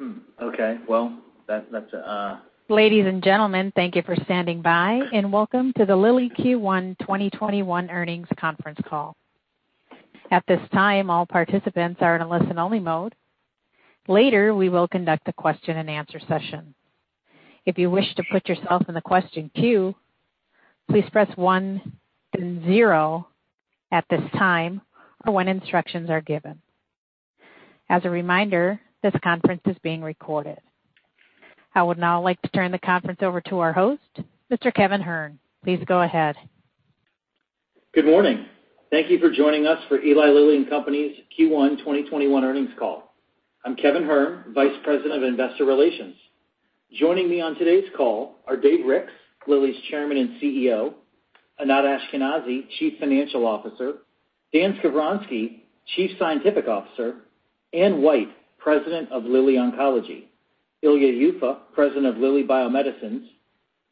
Hmm. Okay. Well, that's. Uh, Ladies and gentlemen, thank you for standing by, and welcome to the Lilly Q1 2021 earnings conference call. At this time, all participants are in a listen-only mode. Later, we will conduct a question and answer session. If you wish to put yourself in the question queue, please press one then zero at this time or when instructions are given. As a reminder, this conference is being recorded. I would now like to turn the conference over to our host, Mr. Kevin Hern. Please go ahead. Good morning. Thank you for joining us for Eli Lilly and Company's Q1 2021 earnings call. I'm Kevin Hern, Vice President of Investor Relations. Joining me on today's call are Dave Ricks, Lilly's Chairman and CEO, Anat Ashkenazi, Chief Financial Officer, Dan Skovronsky, Chief Scientific Officer, Anne White, President of Lilly Oncology, Ilya Yuffa, President of Lilly Bio-Medicines,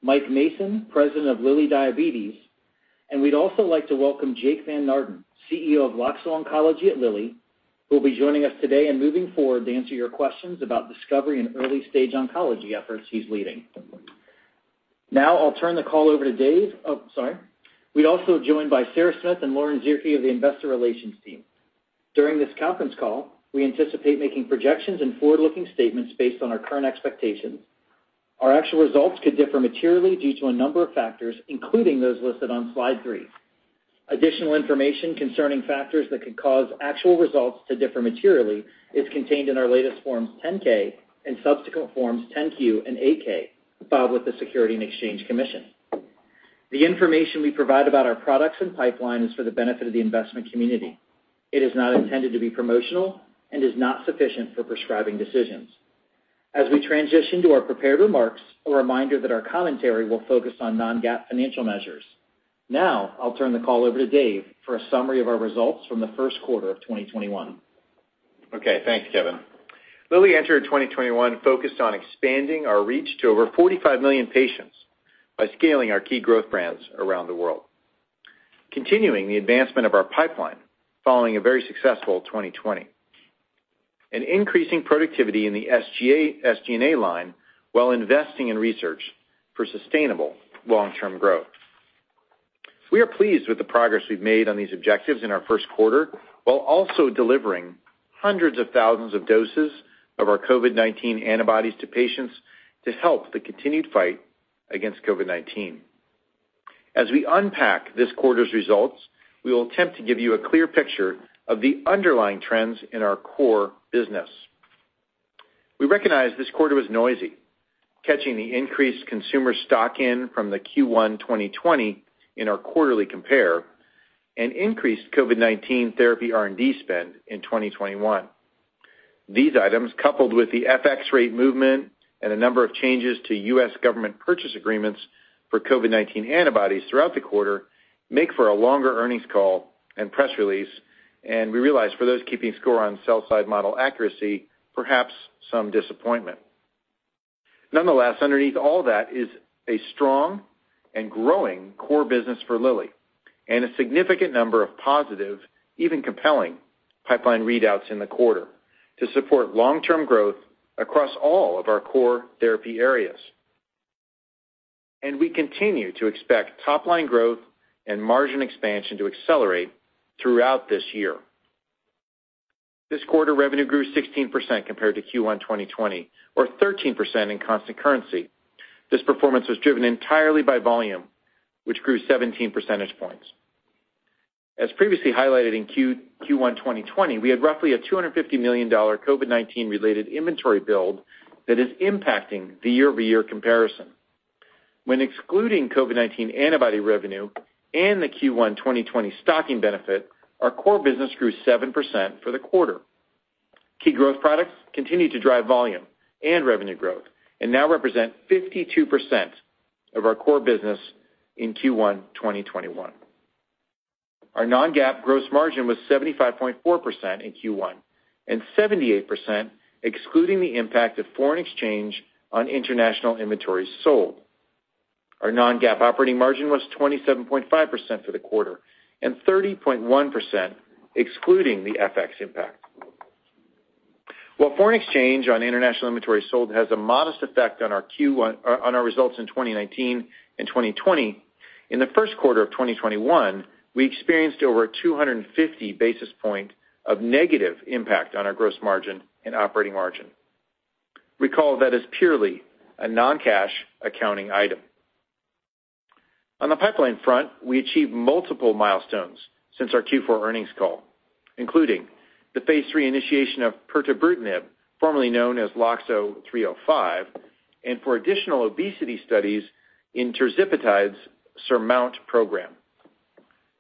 Mike Mason, President of Lilly Diabetes, and we'd also like to welcome Jake Van Naarden, CEO of Loxo Oncology at Lilly, who will be joining us today and moving forward to answer your questions about discovery and early-stage oncology efforts he's leading. Now I'll turn the call over to Dave. Oh, sorry. We're also joined by Sara Smith and Lauren Zierke of the investor relations team. During this conference call, we anticipate making projections and forward-looking statements based on our current expectations. Our actual results could differ materially due to a number of factors, including those listed on slide three. Additional information concerning factors that could cause actual results to differ materially is contained in our latest Forms 10-K and subsequent Forms 10-Q and 8-K filed with the Securities and Exchange Commission. The information we provide about our products and pipeline is for the benefit of the investment community. It is not intended to be promotional and is not sufficient for prescribing decisions. As we transition to our prepared remarks, a reminder that our commentary will focus on non-GAAP financial measures. Now, I'll turn the call over to Dave for a summary of our results from the first quarter of 2021. Okay. Thanks, Kevin. Lilly entered 2021 focused on expanding our reach to over 45 million patients by scaling our key growth brands around the world, continuing the advancement of our pipeline following a very successful 2020, and increasing productivity in the SG&A line while investing in research for sustainable long-term growth. We are pleased with the progress we've made on these objectives in our first quarter, while also delivering hundreds of thousands of doses of our COVID-19 antibodies to patients to help the continued fight against COVID-19. As we unpack this quarter's results, we will attempt to give you a clear picture of the underlying trends in our core business. We recognize this quarter was noisy, catching the increased consumer stock-in from the Q1 2020 in our quarterly compare and increased COVID-19 therapy R&D spend in 2021. These items, coupled with the FX rate movement and a number of changes to U.S. government purchase agreements for COVID-19 antibodies throughout the quarter, make for a longer earnings call and press release, and we realize for those keeping score on sell-side model accuracy, perhaps some disappointment. Nonetheless, underneath all that is a strong and growing core business for Lilly and a significant number of positive, even compelling, pipeline readouts in the quarter to support long-term growth across all of our core therapy areas. And we continue to expect top-line growth and margin expansion to accelerate throughout this year. This quarter, revenue grew 16% compared to Q1 2020, or 13% in constant currency. This performance was driven entirely by volume, which grew 17 percentage points. As previously highlighted in Q1 2020, we had roughly a $250 million COVID-19 related inventory build that is impacting the year-over-year comparison. When excluding COVID-19 antibody revenue and the Q1 2020 stocking benefit, our core business grew 7% for the quarter. Key growth products continue to drive volume and revenue growth and now represent 52% of our core business in Q1 2021. Our non-GAAP gross margin was 75.4% in Q1 and 78% excluding the impact of foreign exchange on international inventories sold. Our non-GAAP operating margin was 27.5% for the quarter and 30.1% excluding the FX impact. While foreign exchange on international inventory sold has a modest effect on our uh, our results in 2019 and 2020, in the first quarter of 2021, we experienced over 250 basis points of negative impact on our gross margin and operating margin. Recall that is purely a non-cash accounting item. On the pipeline front, we achieved multiple milestones since our Q4 earnings call, including the phase III initiation of pirtobrutinib, formerly known as LOXO-305, and for additional obesity studies in tirzepatide's SURMOUNT program.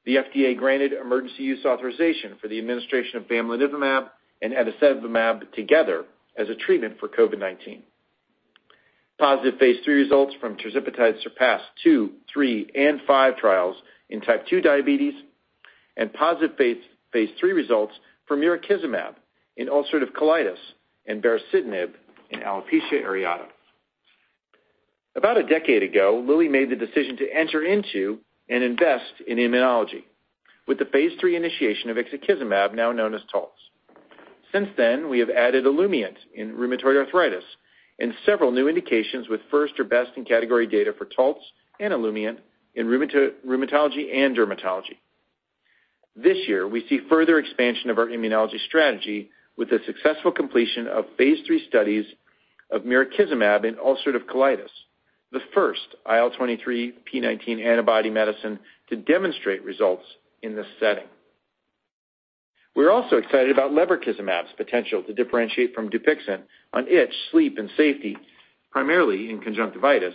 The FDA granted emergency use authorization for the administration of bamlanivimab and etesevimab together as a treatment for COVID-19. Positive phase III results from tirzepatide SURPASS-2, 3, and 5 trials in type 2 diabetes, and positive phase III results for mirikizumab in ulcerative colitis and baricitinib in alopecia areata. About a decade ago, Lilly made the decision to enter into and invest in immunology with the phase III initiation of ixekizumab, now known as Taltz. Since then, we have added Olumiant in rheumatoid arthritis and several new indications with first or best-in-category data for Taltz and Olumiant in rheumatology and dermatology. This year, we see further expansion of our immunology strategy with the successful completion of phase III studies of mirikizumab in ulcerative colitis, the first IL-23p19 antibody medicine to demonstrate results in this setting. We're also excited about lebrikizumab's potential to differentiate from DUPIXENT on itch, sleep, and safety, primarily in conjunctivitis,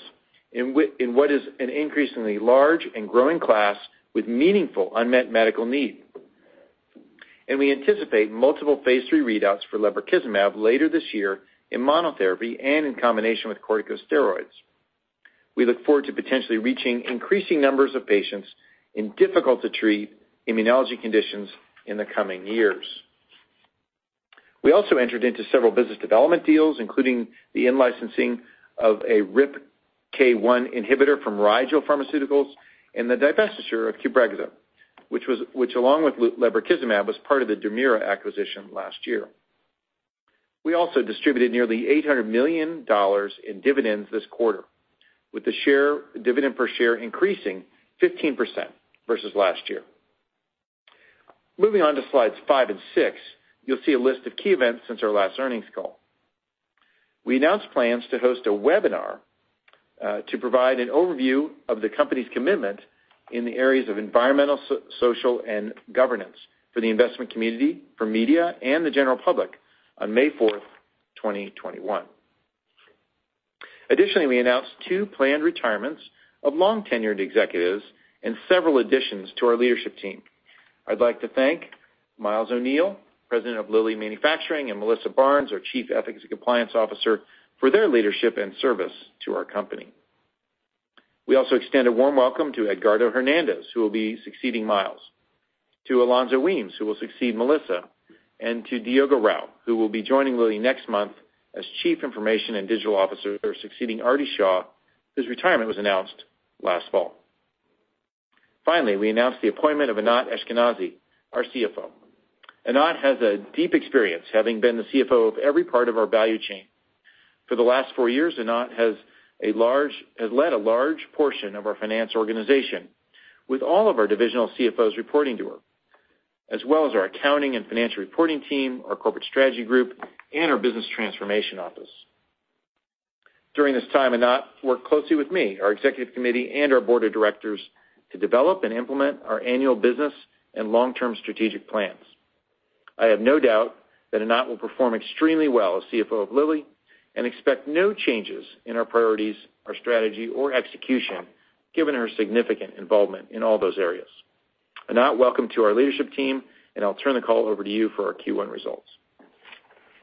in what is an increasingly large and growing class with meaningful unmet medical need. And we anticipate multiple phase III readouts for lebrikizumab later this year in monotherapy and in combination with corticosteroids. We look forward to potentially reaching increasing numbers of patients in difficult-to-treat immunology conditions in the coming years. We also entered into several business development deals, including the in-licensing of a RIPK1 inhibitor from Rigel Pharmaceuticals and the divestiture of QBREXZA, which was which along with lebrikizumab, was part of the Dermira acquisition last year. We also distributed nearly $800 million in dividends this quarter, with the share dividend per share increasing 15% versus last year. Moving on to slides five and six, you'll see a list of key events since our last earnings call. We announced plans to host a webinar uh, to provide an overview of the company's commitment in the areas of environmental, social, and governance for the investment community, for media, and the general public on May 4th, 2021. Additionally, we announced two planned retirements of long-tenured executives and several additions to our leadership team. I'd like to thank Miles O'Neill, President of Lilly Manufacturing, and Melissa Barnes, our Chief Ethics and Compliance Officer, for their leadership and service to our company. We also extend a warm welcome to Edgardo Hernandez, who will be succeeding Miles, to Alonzo Weems, who will succeed Melissa, and to Diogo Rau, who will be joining Lilly next month as Chief Information and Digital Officer, succeeding Aarti Shah, whose retirement was announced last fall. Finally, we announced the appointment of Anat Ashkenazi, our CFO. Anat has a deep experience, having been the CFO of every part of our value chain. For the last four years, Anat has a large has led a large portion of our finance organization, with all of our divisional CFOs reporting to her, as well as our accounting and financial reporting team, our corporate strategy group, and our business transformation office. During this time, Anat worked closely with me, our executive committee, and our board of directors to develop and implement our annual business and long-term strategic plans. I have no doubt that Anat will perform extremely well as CFO of Lilly and expect no changes in our priorities, our strategy, or execution, given her significant involvement in all those areas. Anat, welcome to our leadership team, and I'll turn the call over to you for our Q1 results.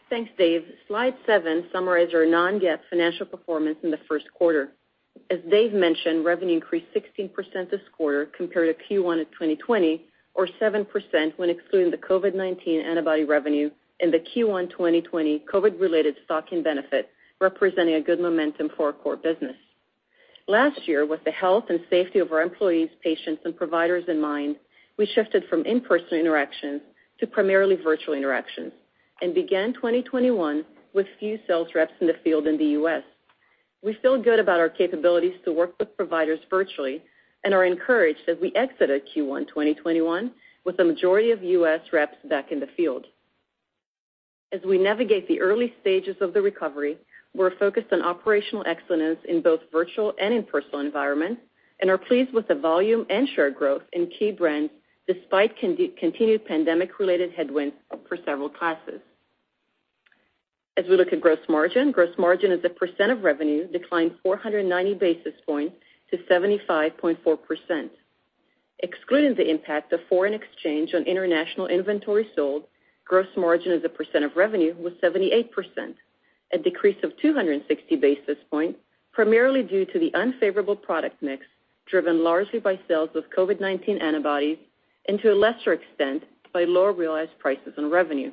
Thanks, Dave. Slide seven summarizes our non-GAAP financial performance in the first quarter. As Dave mentioned, revenue increased 16% this quarter compared to Q1 of 2020, or 7% when excluding the COVID-19 antibody revenue and the Q1 2020 COVID-related stocking benefit, representing a good momentum for our core business. Last year, with the health and safety of our employees, patients, and providers in mind, we shifted from in-person interactions to primarily virtual interactions. and began 2021 with few sales reps in the field in the U.S. We feel good about our capabilities to work with providers virtually and are encouraged as we exited Q1 2021 with the majority of U.S. reps back in the field. As we navigate the early stages of the recovery, we're focused on operational excellence in both virtual and in-person environments and are pleased with the volume and share growth in key brands despite continued pandemic-related headwinds for several classes. As we look at gross margin, gross margin as a percent of revenue declined 490 basis points to 75.4%. Excluding the impact of foreign exchange on international inventory sold, gross margin as a percent of revenue was 78%, a decrease of 260 basis points, primarily due to the unfavorable product mix, driven largely by sales of COVID-19 antibodies, and to a lesser extent, by lower realized prices on revenue.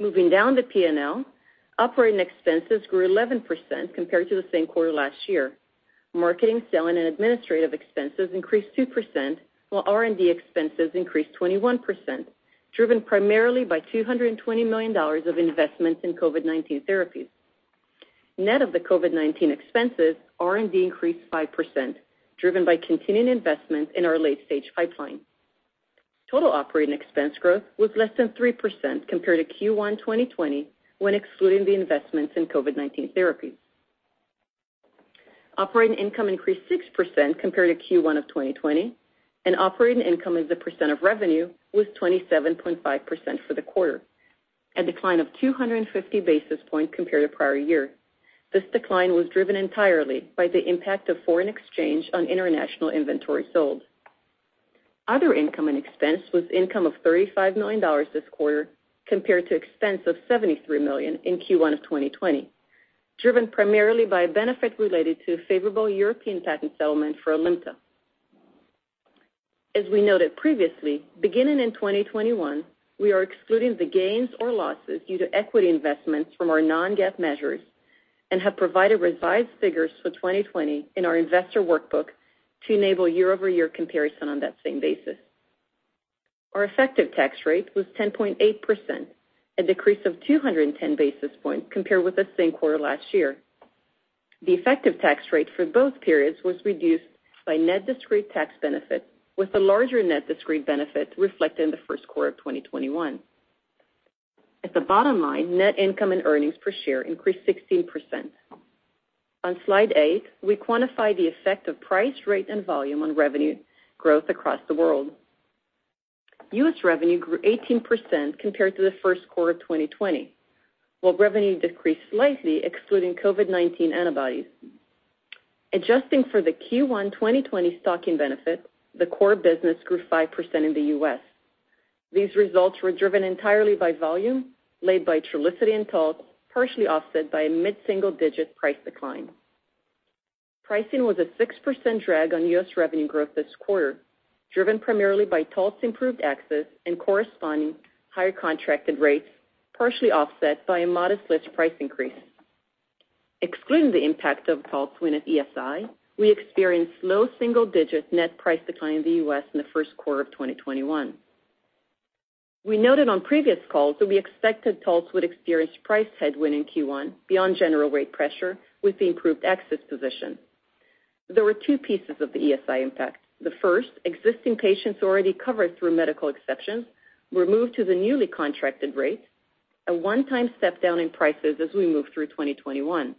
Moving down the P&L, operating expenses grew 11% compared to the same quarter last year. Marketing, selling, and administrative expenses increased 2%, while R&D expenses increased 21%, driven primarily by $220 million of investments in COVID-19 therapies. Net of the COVID-19 expenses, R&D increased 5%, driven by continuing investments in our late-stage pipeline. Total operating expense growth was less than 3% compared to Q1 2020 when excluding the investments in COVID-19 therapies. Operating income increased 6% compared to Q1 of 2020, and operating income as a percent of revenue was 27.5% for the quarter, a decline of 250 basis points compared to prior year. This decline was driven entirely by the impact of foreign exchange on international inventory sold. Other income and expense was income of $35 million this quarter compared to expense of 73 million in Q1 of 2020, driven primarily by a benefit related to a favorable European patent settlement for ALIMTA. As we noted previously, beginning in 2021, we are excluding the gains or losses due to equity investments from our non-GAAP measures and have provided revised figures for 2020 in our investor workbook to enable year-over-year comparison on that same basis. Our effective tax rate was 10.8%, a decrease of 210 basis points compared with the same quarter last year. The effective tax rate for both periods was reduced by net discrete tax benefits, with the larger net discrete benefit reflected in the first quarter of 2021. At the bottom line, net income and earnings per share increased 16%. On slide eight, we quantify the effect of price, rate, and volume on revenue growth across the world. U.S. revenue grew 18% compared to the first quarter of 2020, while revenue decreased slightly excluding COVID-19 antibodies. Adjusting for the Q1 2020 stocking benefit, the core business grew 5% in the U.S. These results were driven entirely by volume, led by Trulicity and Taltz, partially offset by a mid-single-digit price decline. Pricing was a 6% drag on U.S. revenue growth this quarter, driven primarily by Taltz improved access and corresponding higher contracted rates, partially offset by a modest list price increase. Excluding the impact of Taltz win at ESI, we experienced low single-digit net price decline in the U.S. in the first quarter of 2021. We noted on previous calls that we expected Taltz would experience price headwind in Q1 beyond general rate pressure with the improved access position. There were two pieces of the ESI impact. The first, existing patients already covered through medical exceptions were moved to the newly contracted rate, a one-time step down in prices as we move through 2021.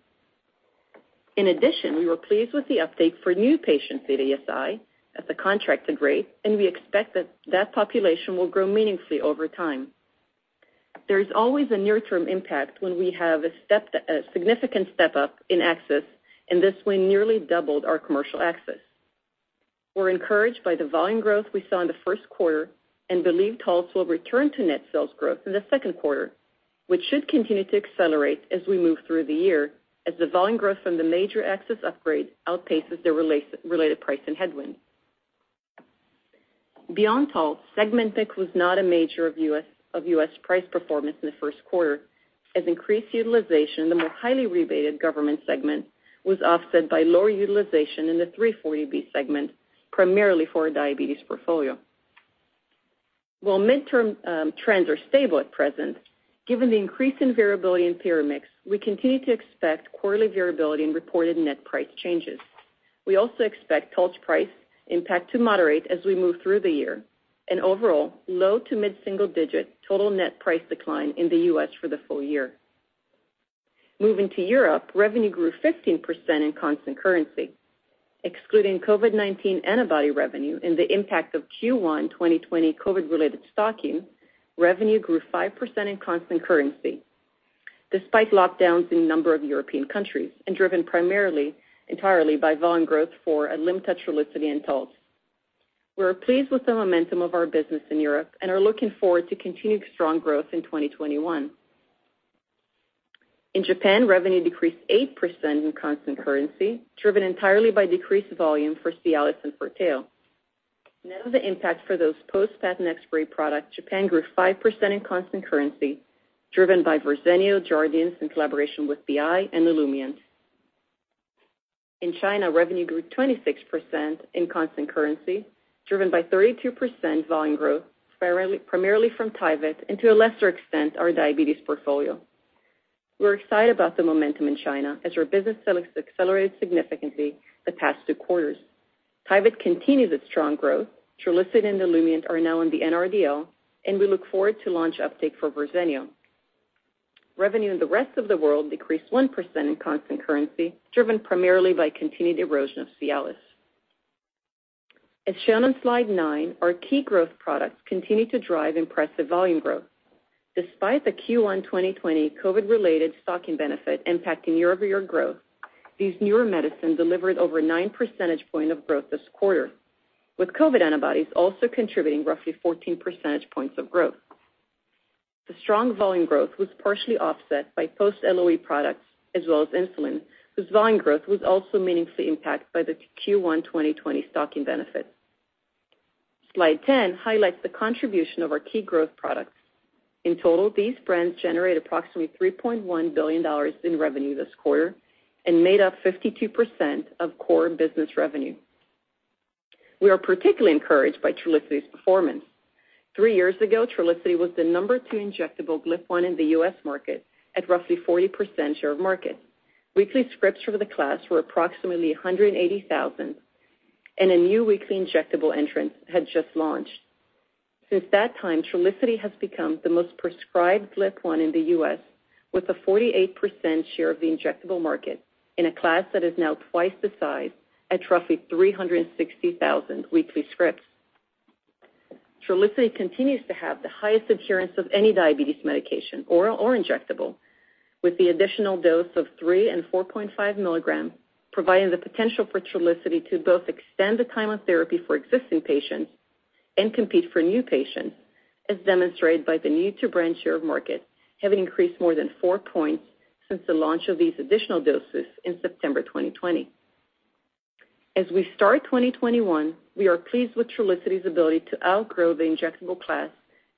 In addition, we were pleased with the update for new patients at ESI at the contracted rate, and we expect that that population will grow meaningfully over time. There is always a near-term impact when we have a significant step-up in access, and this win nearly doubled our commercial access. We're encouraged by the volume growth we saw in the first quarter and believe Taltz will return to net sales growth in the second quarter, which should continue to accelerate as we move through the year as the volume growth from the major access upgrade outpaces the related pricing headwind. Beyond Taltz, segment mix was not a major of U.S. price performance in the first quarter, as increased utilization in the more highly rebated government segment was offset by lower utilization in the 340B segment, primarily for our diabetes portfolio. While midterm um, trends are stable at present, given the increase in variability in payer mix, we continue to expect quarterly variability in reported net price changes. We also expect Taltz price impact to moderate as we move through the year, and overall, low to mid-single digit total net price decline in the U.S. for the full year. Moving to Europe, revenue grew 15% in constant currency. Excluding COVID-19 antibody revenue and the impact of Q1 2020 COVID-related stocking, revenue grew 5% in constant currency, despite lockdowns in a number of European countries, and driven primarily entirely by volume growth for Alimta, Trulicity, and Taltz. We're pleased with the momentum of our business in Europe and are looking forward to continued strong growth in 2021. In Japan, revenue decreased 8% in constant currency, driven entirely by decreased volume for Cialis and Forteo. Net of the impact for those post-patent expiry products, Japan grew 5% in constant currency, driven by Verzenio, Jardiance in collaboration with BI, and Olumiant. In China, revenue grew 26% in constant currency, driven by 32% volume growth, primarily from Tyvyt, and to a lesser extent, our diabetes portfolio. We're excited about the momentum in China as our business accelerated significantly the past two quarters. Tyvyt continues its strong growth. Trulicity and Olumiant are now in the NRDL, and we look forward to launch uptake for Verzenio. Revenue in the rest of the world decreased 1% in constant currency, driven primarily by continued erosion of Cialis. As shown on slide nine, our key growth products continue to drive impressive volume growth. Despite the Q1 2020 COVID-related stocking benefit impacting year-over-year growth, these newer medicines delivered over nine percentage point of growth this quarter, with COVID antibodies also contributing roughly 14 percentage points of growth. The strong volume growth was partially offset by post-LOE products as well as insulin, whose volume growth was also meaningfully impacted by the Q1 2020 stocking benefit. Slide 10 highlights the contribution of our key growth products. In total, these brands generate approximately $3.1 billion in revenue this quarter and made up 52% of core business revenue. We are particularly encouraged by Trulicity's performance. Three years ago, Trulicity was the number two injectable GLP-1 in the U.S. market at roughly 40% share of market. Weekly scripts for the class were approximately 180,000, and a new weekly injectable entrant had just launched. Since that time, Trulicity has become the most prescribed GLP-1 in the U.S., with a 48% share of the injectable market in a class that is now twice the size at roughly 360,000 weekly scripts. Trulicity continues to have the highest adherence of any diabetes medication, oral or injectable, with the additional dose of three and 4.5 milligrams providing the potential for Trulicity to both extend the time on therapy for existing patients and compete for new patients, as demonstrated by the new-to-brand share of market having increased more than four points since the launch of these additional doses in September 2020. As we start 2021, we are pleased with Trulicity's ability to outgrow the injectable class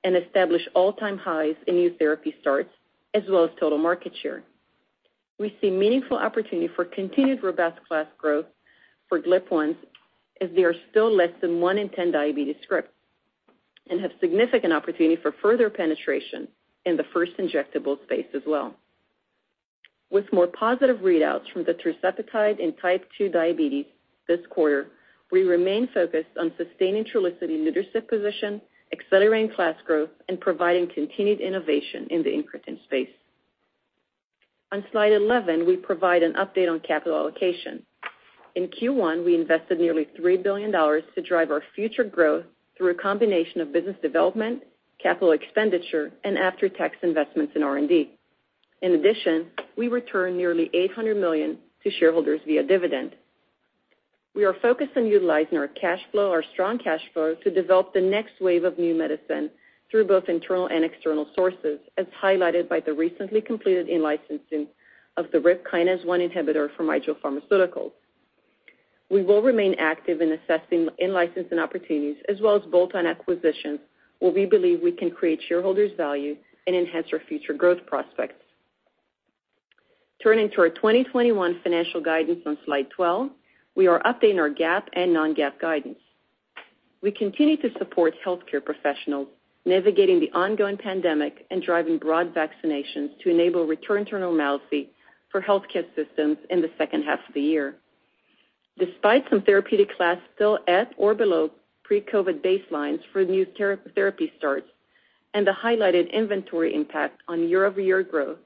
and establish all-time highs in new therapy starts, as well as total market share. We see meaningful opportunity for continued robust class growth for GLP-1s, as they are still less than one in 10 diabetes scripts and have significant opportunity for further penetration in the first injectable space as well. With more positive readouts from the tirzepatide in type 2 diabetes this quarter, we remain focused on sustaining Trulicity leadership position, accelerating class growth, and providing continued innovation in the incretin space. On slide 11, we provide an update on capital allocation. In Q1, we invested nearly $3 billion to drive our future growth through a combination of business development, capital expenditure, and after-tax investments in R&D. In addition, we returned nearly 800 million to shareholders via dividend. We are focused on utilizing our cash flow, our strong cash flow, to develop the next wave of new medicine through both internal and external sources, as highlighted by the recently completed in-licensing of the RIP kinase 1 inhibitor from Rigel Pharmaceuticals. We will remain active in assessing in-licensing opportunities as well as bolt-on acquisitions, where we believe we can create shareholders value and enhance our future growth prospects. Turning to our 2021 financial guidance on slide 12, we are updating our GAAP and non-GAAP guidance. We continue to support healthcare professionals navigating the ongoing pandemic and driving broad vaccinations to enable return to normalcy for healthcare systems in the second half of the year. Despite some therapeutic class still at or below pre-COVID baselines for new therapy starts and the highlighted inventory impact on year-over-year growth,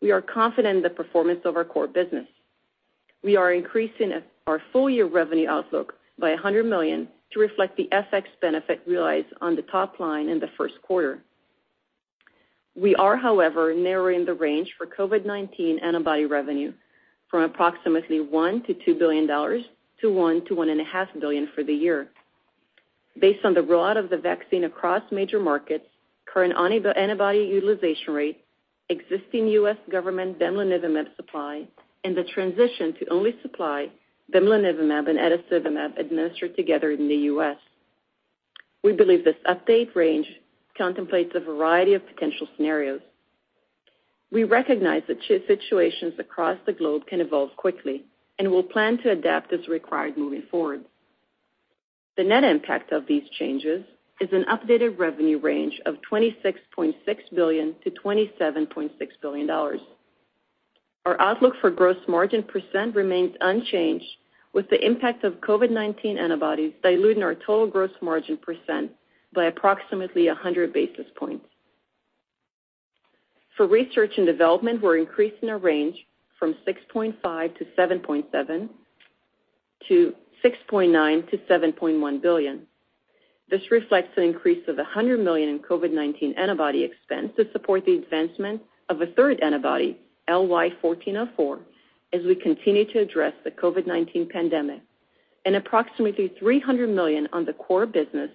we are confident in the performance of our core business. We are increasing our full-year revenue outlook by $100 million to reflect the FX benefit realized on the top line in the first quarter. We are, however, narrowing the range for COVID-19 antibody revenue from approximately $1 billion-$2 billion to $1 billion-$1.5 billion for the year. Based on the rollout of the vaccine across major markets, current antibody utilization rate, existing U.S. government bamlanivimab supply, and the transition to only supply bamlanivimab and etesevimab administered together in the U.S. We believe this update range contemplates a variety of potential scenarios. We recognize that situations across the globe can evolve quickly and will plan to adapt as required moving forward. The net impact of these changes is an updated revenue range of $26.6 billion-$27.6 billion. Our outlook for gross margin percent % remains unchanged, with the impact of COVID-19 antibodies diluting our total gross margin percent % by approximately 100 basis points. For research and development, we're increasing our range from $6.5 billion-$7.7 billion to $6.9 billion-$7.1 billion. This reflects an increase of 100 million in COVID-19 antibody expense to support the advancement of a third antibody, LY-1404, as we continue to address the COVID-19 pandemic, and approximately 300 million on the core business,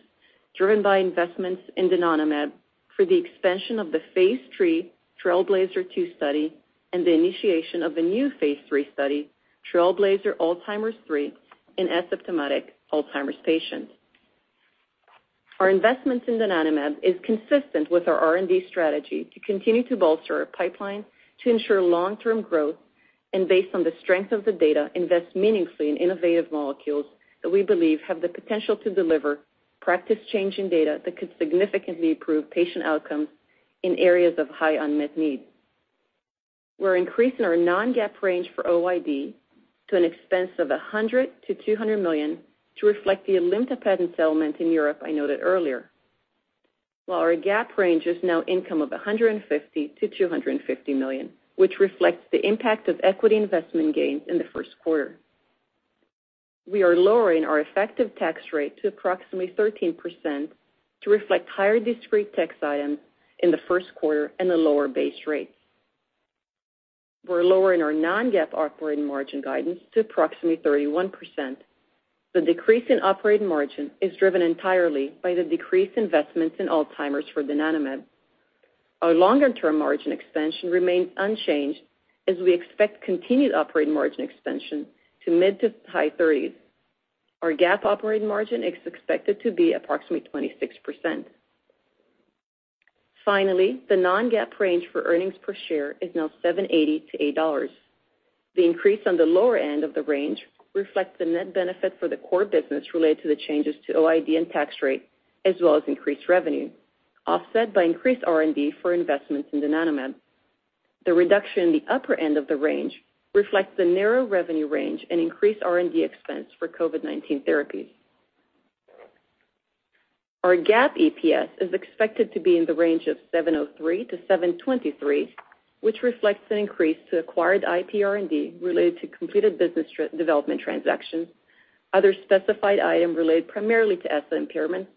driven by investments in donanemab for the expansion of the phase III TRAILBLAZER-ALZ 2 study and the initiation of a new phase III study, TRAILBLAZER-Alzheimer's 3, in asymptomatic Alzheimer's patients. Our investments in donanemab is consistent with our R&D strategy to continue to bolster our pipeline to ensure long-term growth and based on the strength of the data, invest meaningfully in innovative molecules that we believe have the potential to deliver practice-changing data that could significantly improve patient outcomes in areas of high unmet need. We're increasing our non-GAAP range for OID to an expense of $100 million-$200 million to reflect the Alimta patent settlement in Europe I noted earlier. While our GAAP range is now income of $150 million-$250 million, which reflects the impact of equity investment gains in the first quarter. We are lowering our effective tax rate to approximately 13% to reflect higher discrete tax items in the first quarter and a lower base rate. We're lowering our non-GAAP operating margin guidance to approximately 31%. The decrease in operating margin is driven entirely by the decreased investments in Alzheimer's for donanemab. Our longer-term margin expansion remains unchanged as we expect continued operating margin expansion to mid to high 30s. Our GAAP operating margin is expected to be approximately 26%. Finally, the non-GAAP range for earnings per share is now $7.80-$8. The increase on the lower end of the range reflects the net benefit for the core business related to the changes to OID and tax rate, as well as increased revenue, offset by increased R&D for investments in donanemab. The reduction in the upper end of the range reflects the narrow revenue range and increased R&D expense for COVID-19 therapies. Our GAAP EPS is expected to be in the range of $7.03-$7.23, which reflects an increase to acquired IP R&D related to completed business development transactions, other specified item related primarily to asset impairment,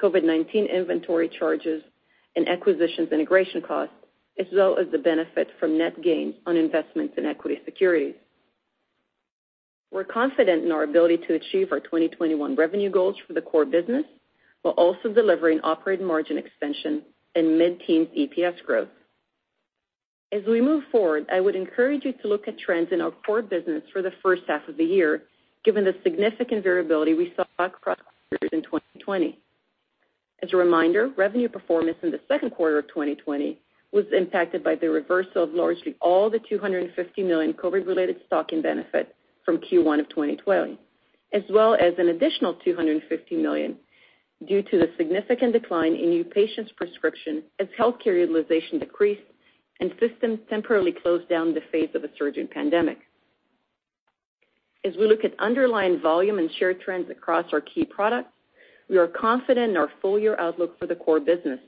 COVID-19 inventory charges, and acquisitions integration costs, as well as the benefit from net gains on investments in equity securities. We're confident in our ability to achieve our 2021 revenue goals for the core business, while also delivering operating margin expansion and mid-teens EPS growth. As we move forward, I would encourage you to look at trends in our core business for the first half of the year, given the significant variability we saw across quarters in 2020. As a reminder, revenue performance in the second quarter of 2020 was impacted by the reversal of largely all the 250 million COVID-related stocking benefit from Q1 of 2020, as well as an additional 250 million due to the significant decline in new patients' prescription as healthcare utilization decreased and systems temporarily closed down in the face of a surging pandemic. As we look at underlying volume and share trends across our key products, we are confident in our full-year outlook for the core business.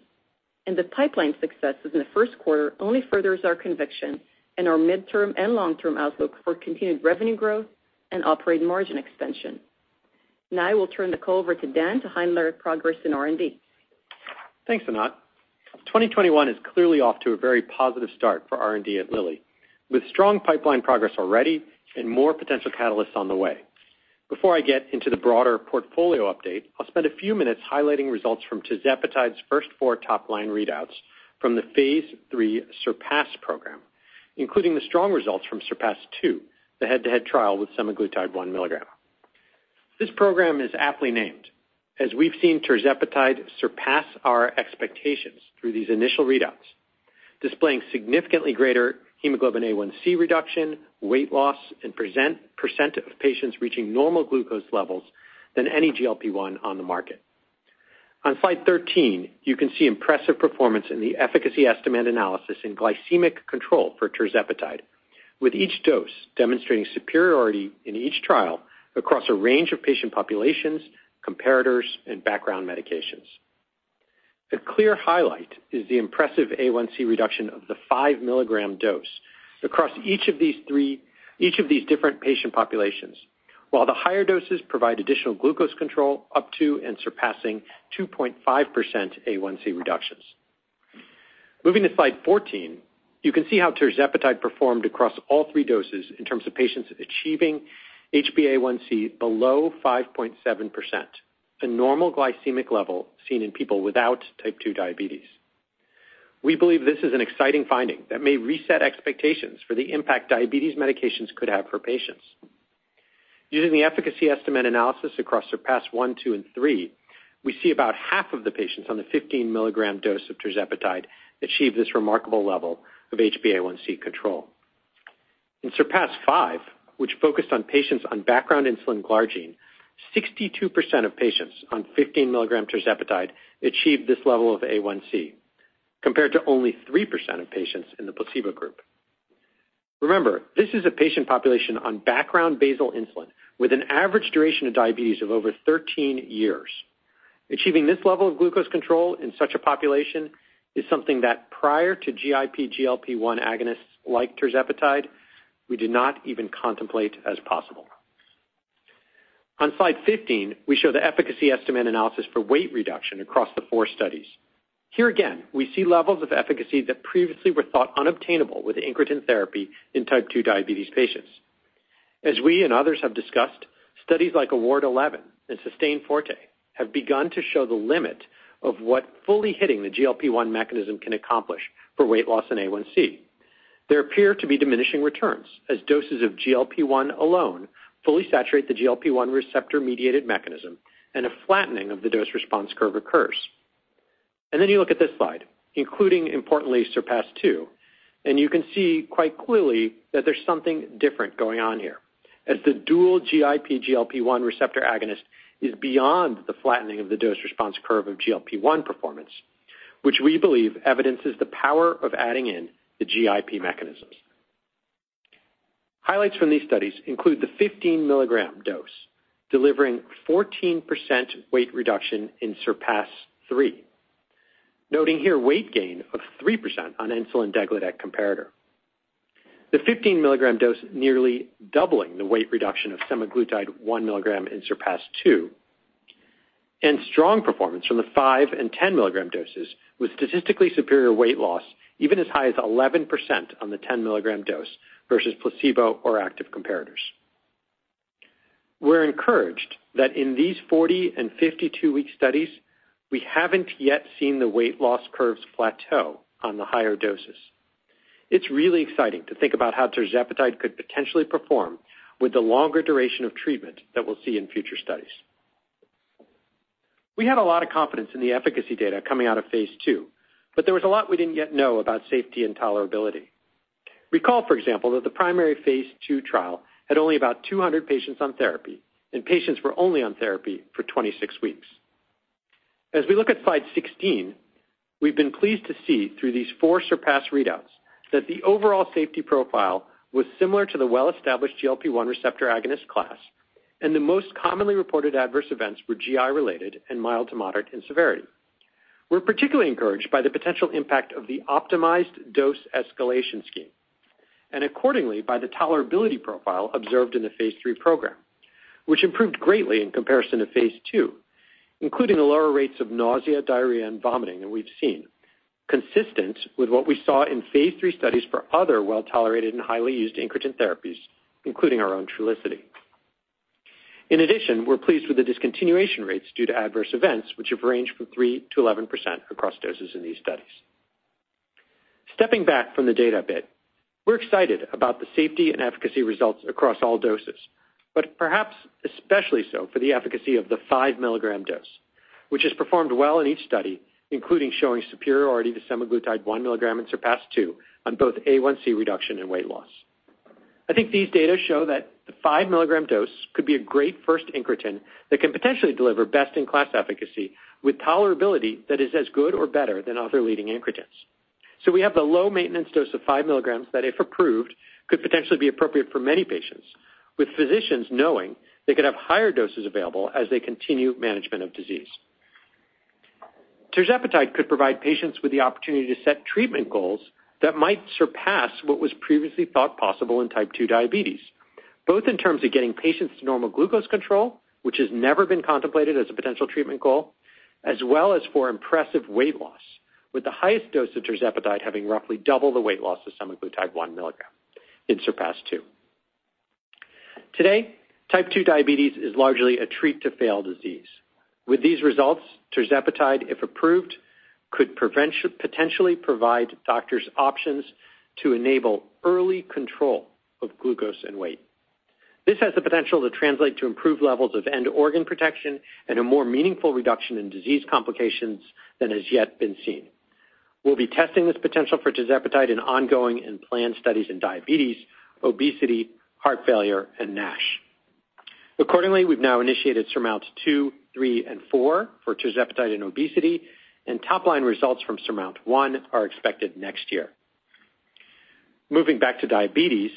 And the pipeline successes in the first quarter only furthers our conviction in our midterm and long-term outlook for continued revenue growth and operating margin expansion. Now I will turn the call over to Dan to highlight our progress in R&D. Thanks, Anat. 2021 is clearly off to a very positive start for R&D at Lilly, with strong pipeline progress already and more potential catalysts on the way. Before I get into the broader portfolio update, I'll spend a few minutes highlighting results from tirzepatide's first four top-line readouts from the phase III SURPASS program, including the strong results from SURPASS-2, the head-to-head trial with semaglutide 1 mg. This program is aptly named, as we've seen tirzepatide surpass our expectations through these initial readouts, displaying significantly greater hemoglobin A1c reduction, weight loss, and percent of patients reaching normal glucose levels than any GLP-1 on the market. On slide 13, you can see impressive performance in the efficacy estimate analysis in glycemic control for tirzepatide, with each dose demonstrating superiority in each trial across a range of patient populations, comparators, and background medications. A clear highlight is the impressive A1c reduction of the 5 mg dose across each of these different patient populations, while the higher doses provide additional glucose control up to and surpassing 2.5% A1c reductions. Moving to slide 14, you can see how tirzepatide performed across all three doses in terms of patients achieving HbA1c below 5.7%, a normal glycemic level seen in people without type 2 diabetes. We believe this is an exciting finding that may reset expectations for the impact diabetes medications could have for patients. Using the efficacy estimate analysis across SURPASS-1, 2, and 3, we see about half of the patients on the 15 mg dose of tirzepatide achieve this remarkable level of HbA1c control. In SURPASS-5, which focused on patients on background insulin glargine, 62% of patients on 15 mg tirzepatide achieved this level of A1c, compared to only 3% of patients in the placebo group. Remember, this is a patient population on background basal insulin with an average duration of diabetes of over 13 years. Achieving this level of glucose control in such a population is something that prior to GIP GLP-1 agonists like tirzepatide, we did not even contemplate as possible. On slide 15, we show the efficacy estimate analysis for weight reduction across the four studies. Here again, we see levels of efficacy that previously were thought unobtainable with incretin therapy in type 2 diabetes patients. As we and others have discussed, studies like AWARD-11 and SUSTAIN FORTE have begun to show the limit of what fully hitting the GLP-1 mechanism can accomplish for weight loss and A1c. There appear to be diminishing returns as doses of GLP-1 alone fully saturate the GLP-1 receptor-mediated mechanism and a flattening of the dose response curve occurs. And then you look at this slide, including importantly SURPASS-2, and you can see quite clearly that there's something different going on here, as the dual GIP GLP-1 receptor agonist is beyond the flattening of the dose response curve of GLP-1 performance, which we believe evidences the power of adding in the GIP mechanisms. Highlights from these studies include the 15 mg dose, delivering 14% weight reduction in SURPASS-3. Noting here weight gain of 3% on insulin degludec comparator. The 15 mg dose nearly doubling the weight reduction of semaglutide 1 mg in SURPASS-2, and strong performance from the 5 and 10 mg doses with statistically superior weight loss even as high as 11% on the 10 mg dose versus placebo or active comparators. We're encouraged that in these 40 and 52-week studies, we haven't yet seen the weight loss curves plateau on the higher doses. It's really exciting to think about how tirzepatide could potentially perform with the longer duration of treatment that we'll see in future studies. We had a lot of confidence in the efficacy data coming out of phase II, but there was a lot we didn't yet know about safety and tolerability. Recall, for example, that the primary phase II trial had only about 200 patients on therapy, and patients were only on therapy for 26 weeks. As we look at slide 16, we've been pleased to see through these four SURPASS readouts that the overall safety profile was similar to the well-established GLP-1 receptor agonist class, and the most commonly reported adverse events were GI-related and mild to moderate in severity. We're particularly encouraged by the potential impact of the optimized dose escalation scheme, and accordingly, by the tolerability profile observed in the phase III program, which improved greatly in comparison to phase II, including the lower rates of nausea, diarrhea, and vomiting that we've seen, consistent with what we saw in phase III studies for other well-tolerated and highly used incretin therapies, including our own Trulicity. In addition, we're pleased with the discontinuation rates due to adverse events, which have ranged from 3%-11% across doses in these studies. Stepping back from the data a bit, we're excited about the safety and efficacy results across all doses, but perhaps especially so for the efficacy of the 5 mg dose, which has performed well in each study, including showing superiority to semaglutide 1 mg in SURPASS-2 on both A1C reduction and weight loss. I think these data show that the 5 mg dose could be a great first incretin that can potentially deliver best-in-class efficacy with tolerability that is as good or better than other leading incretins. So we have the low maintenance dose of 5 mg that, if approved, could potentially be appropriate for many patients, with physicians knowing they could have higher doses available as they continue management of disease. Tirzepatide could provide patients with the opportunity to set treatment goals that might surpass what was previously thought possible in type 2 diabetes, both in terms of getting patients to normal glucose control, which has never been contemplated as a potential treatment goal, as well as for impressive weight loss, with the highest dose of tirzepatide having roughly double the weight loss of semaglutide 1 mg in SURPASS-2. Today, type 2 diabetes is largely a treat-to-fail disease. With these results, tirzepatide, if approved, could potentially provide doctors options to enable early control of glucose and weight. This has the potential to translate to improved levels of end organ protection and a more meaningful reduction in disease complications than has yet been seen. We'll be testing this potential for tirzepatide in ongoing and planned studies in diabetes, obesity, heart failure, and NASH. Accordingly, we've now initiated SURMOUNT-2, 3, and 4 for tirzepatide in obesity, and top-line results from SURMOUNT-1 are expected next year. Moving back to diabetes,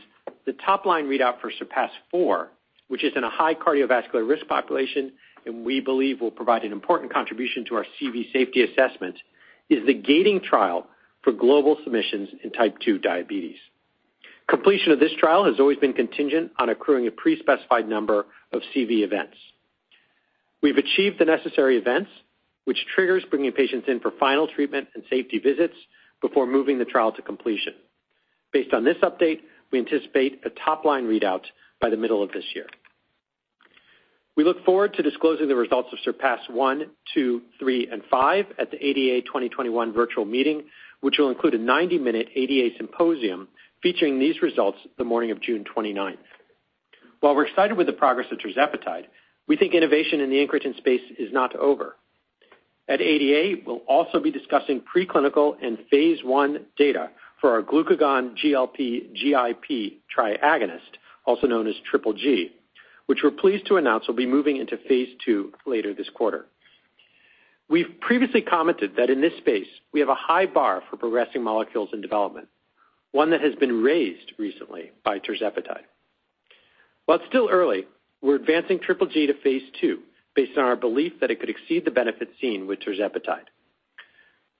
the top-line readout for SURPASS-4, which is in a high cardiovascular risk population and we believe will provide an important contribution to our CV safety assessment, is the gating trial for global submissions in type 2 diabetes. Completion of this trial has always been contingent on accruing a pre-specified number of CV events. We've achieved the necessary events, which triggers bringing patients in for final treatment and safety visits before moving the trial to completion. Based on this update, we anticipate a top-line readout by the middle of this year. We look forward to disclosing the results of SURPASS-1, 2, 3, and 5 at the ADA 2021 virtual meeting, which will include a 90-minute ADA symposium featuring these results the morning of June 29th. While we're excited with the progress of tirzepatide, we think innovation in the incretin space is not over. At ADA, we'll also be discussing preclinical and phase I data for our glucagon GLP-GIP triagonist, also known as Triple G, which we're pleased to announce will be moving into phase II later this quarter. We've previously commented that in this space, we have a high bar for progressing molecules in development, one that has been raised recently by tirzepatide. While it's still early, we're advancing Triple G to phase II based on our belief that it could exceed the benefits seen with tirzepatide.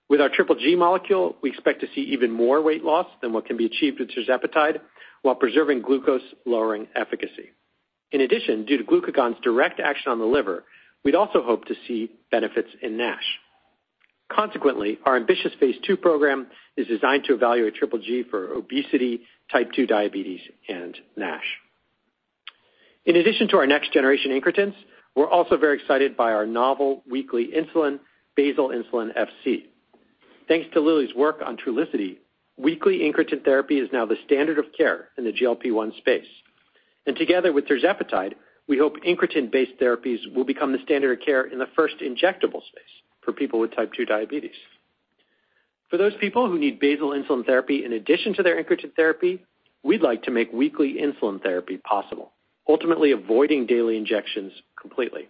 With our Triple G molecule, we expect to see even more weight loss than what can be achieved with tirzepatide while preserving glucose-lowering efficacy. In addition, due to glucagon's direct action on the liver, we'd also hope to see benefits in NASH. Consequently, our ambitious phase II program is designed to evaluate Triple G for obesity, type 2 diabetes, and NASH. In addition to our next-generation incretins, we're also very excited by our novel weekly insulin, basal insulin FC. Thanks to Lilly's work on Trulicity, weekly incretin therapy is now the standard of care in the GLP-1 space. And together with tirzepatide, we hope incretin-based therapies will become the standard of care in the first injectable space for people with type 2 diabetes. For those people who need basal insulin therapy in addition to their incretin therapy, we'd like to make weekly insulin therapy possible, ultimately avoiding daily injections completely.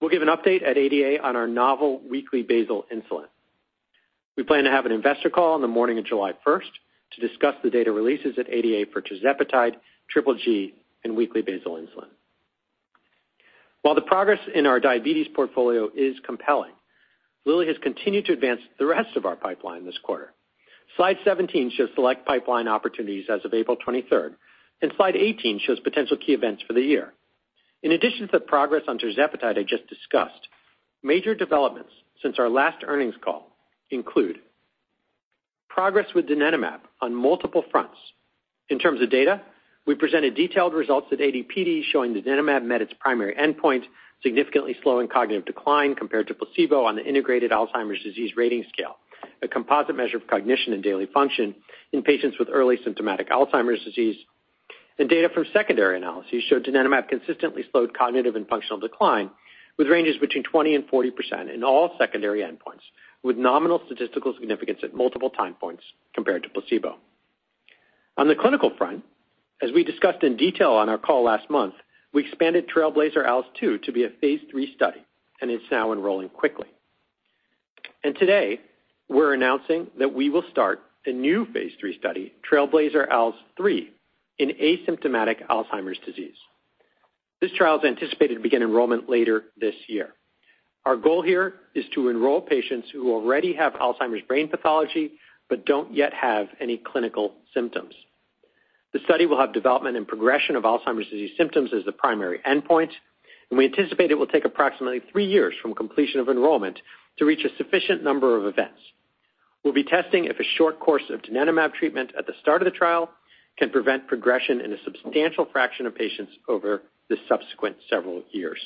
We'll give an update at ADA on our novel weekly basal insulin. We plan to have an investor call on the morning of July 1st to discuss the data releases at ADA for tirzepatide, triple G, and weekly basal insulin. While the progress in our diabetes portfolio is compelling, Lilly has continued to advance the rest of our pipeline this quarter. Slide 17 shows select pipeline opportunities as of April 23rd, and slide 18 shows potential key events for the year. In addition to the progress on tirzepatide I just discussed, major developments since our last earnings call include progress with donanemab on multiple fronts. In terms of data, we presented detailed results at AD/PD showing donanemab met its primary endpoint, significantly slowing cognitive decline compared to placebo on the Integrated Alzheimer's Disease Rating Scale, a composite measure of cognition and daily function in patients with early symptomatic Alzheimer's disease. And data from secondary analyses showed donanemab consistently slowed cognitive and functional decline with ranges between 20 and 40% in all secondary endpoints, with nominal statistical significance at multiple time points compared to placebo. On the clinical front, as we discussed in detail on our call last month, we expanded TRAILBLAZER-ALZ 2 to be a phase III study, and it's now enrolling quickly. And today, we're announcing that we will start a new phase III study, TRAILBLAZER-ALZ 3, in asymptomatic Alzheimer's disease. This trial is anticipated to begin enrollment later this year. Our goal here is to enroll patients who already have Alzheimer's brain pathology but don't yet have any clinical symptoms. The study will have development and progression of Alzheimer's disease symptoms as the primary endpoint, and we anticipate it will take approximately three years from completion of enrollment to reach a sufficient number of events. We'll be testing if a short course of donanemab treatment at the start of the trial can prevent progression in a substantial fraction of patients over the subsequent several years.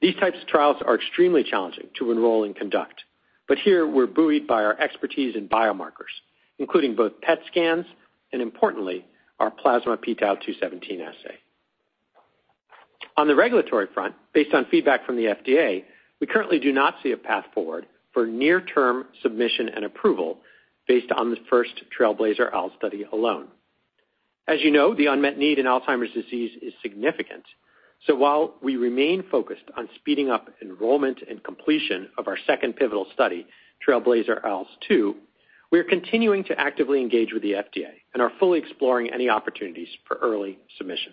These types of trials are extremely challenging to enroll and conduct, but here we're buoyed by our expertise in biomarkers, including both PET scans and importantly, our plasma p-tau217 assay. On the regulatory front, based on feedback from the FDA, we currently do not see a path forward for near-term submission and approval based on the first TRAILBLAZER-ALZ study alone. As you know, the unmet need in Alzheimer's disease is significant. So while we remain focused on speeding up enrollment and completion of our second pivotal study, TRAILBLAZER-ALZ 2, we are continuing to actively engage with the FDA and are fully exploring any opportunities for early submission.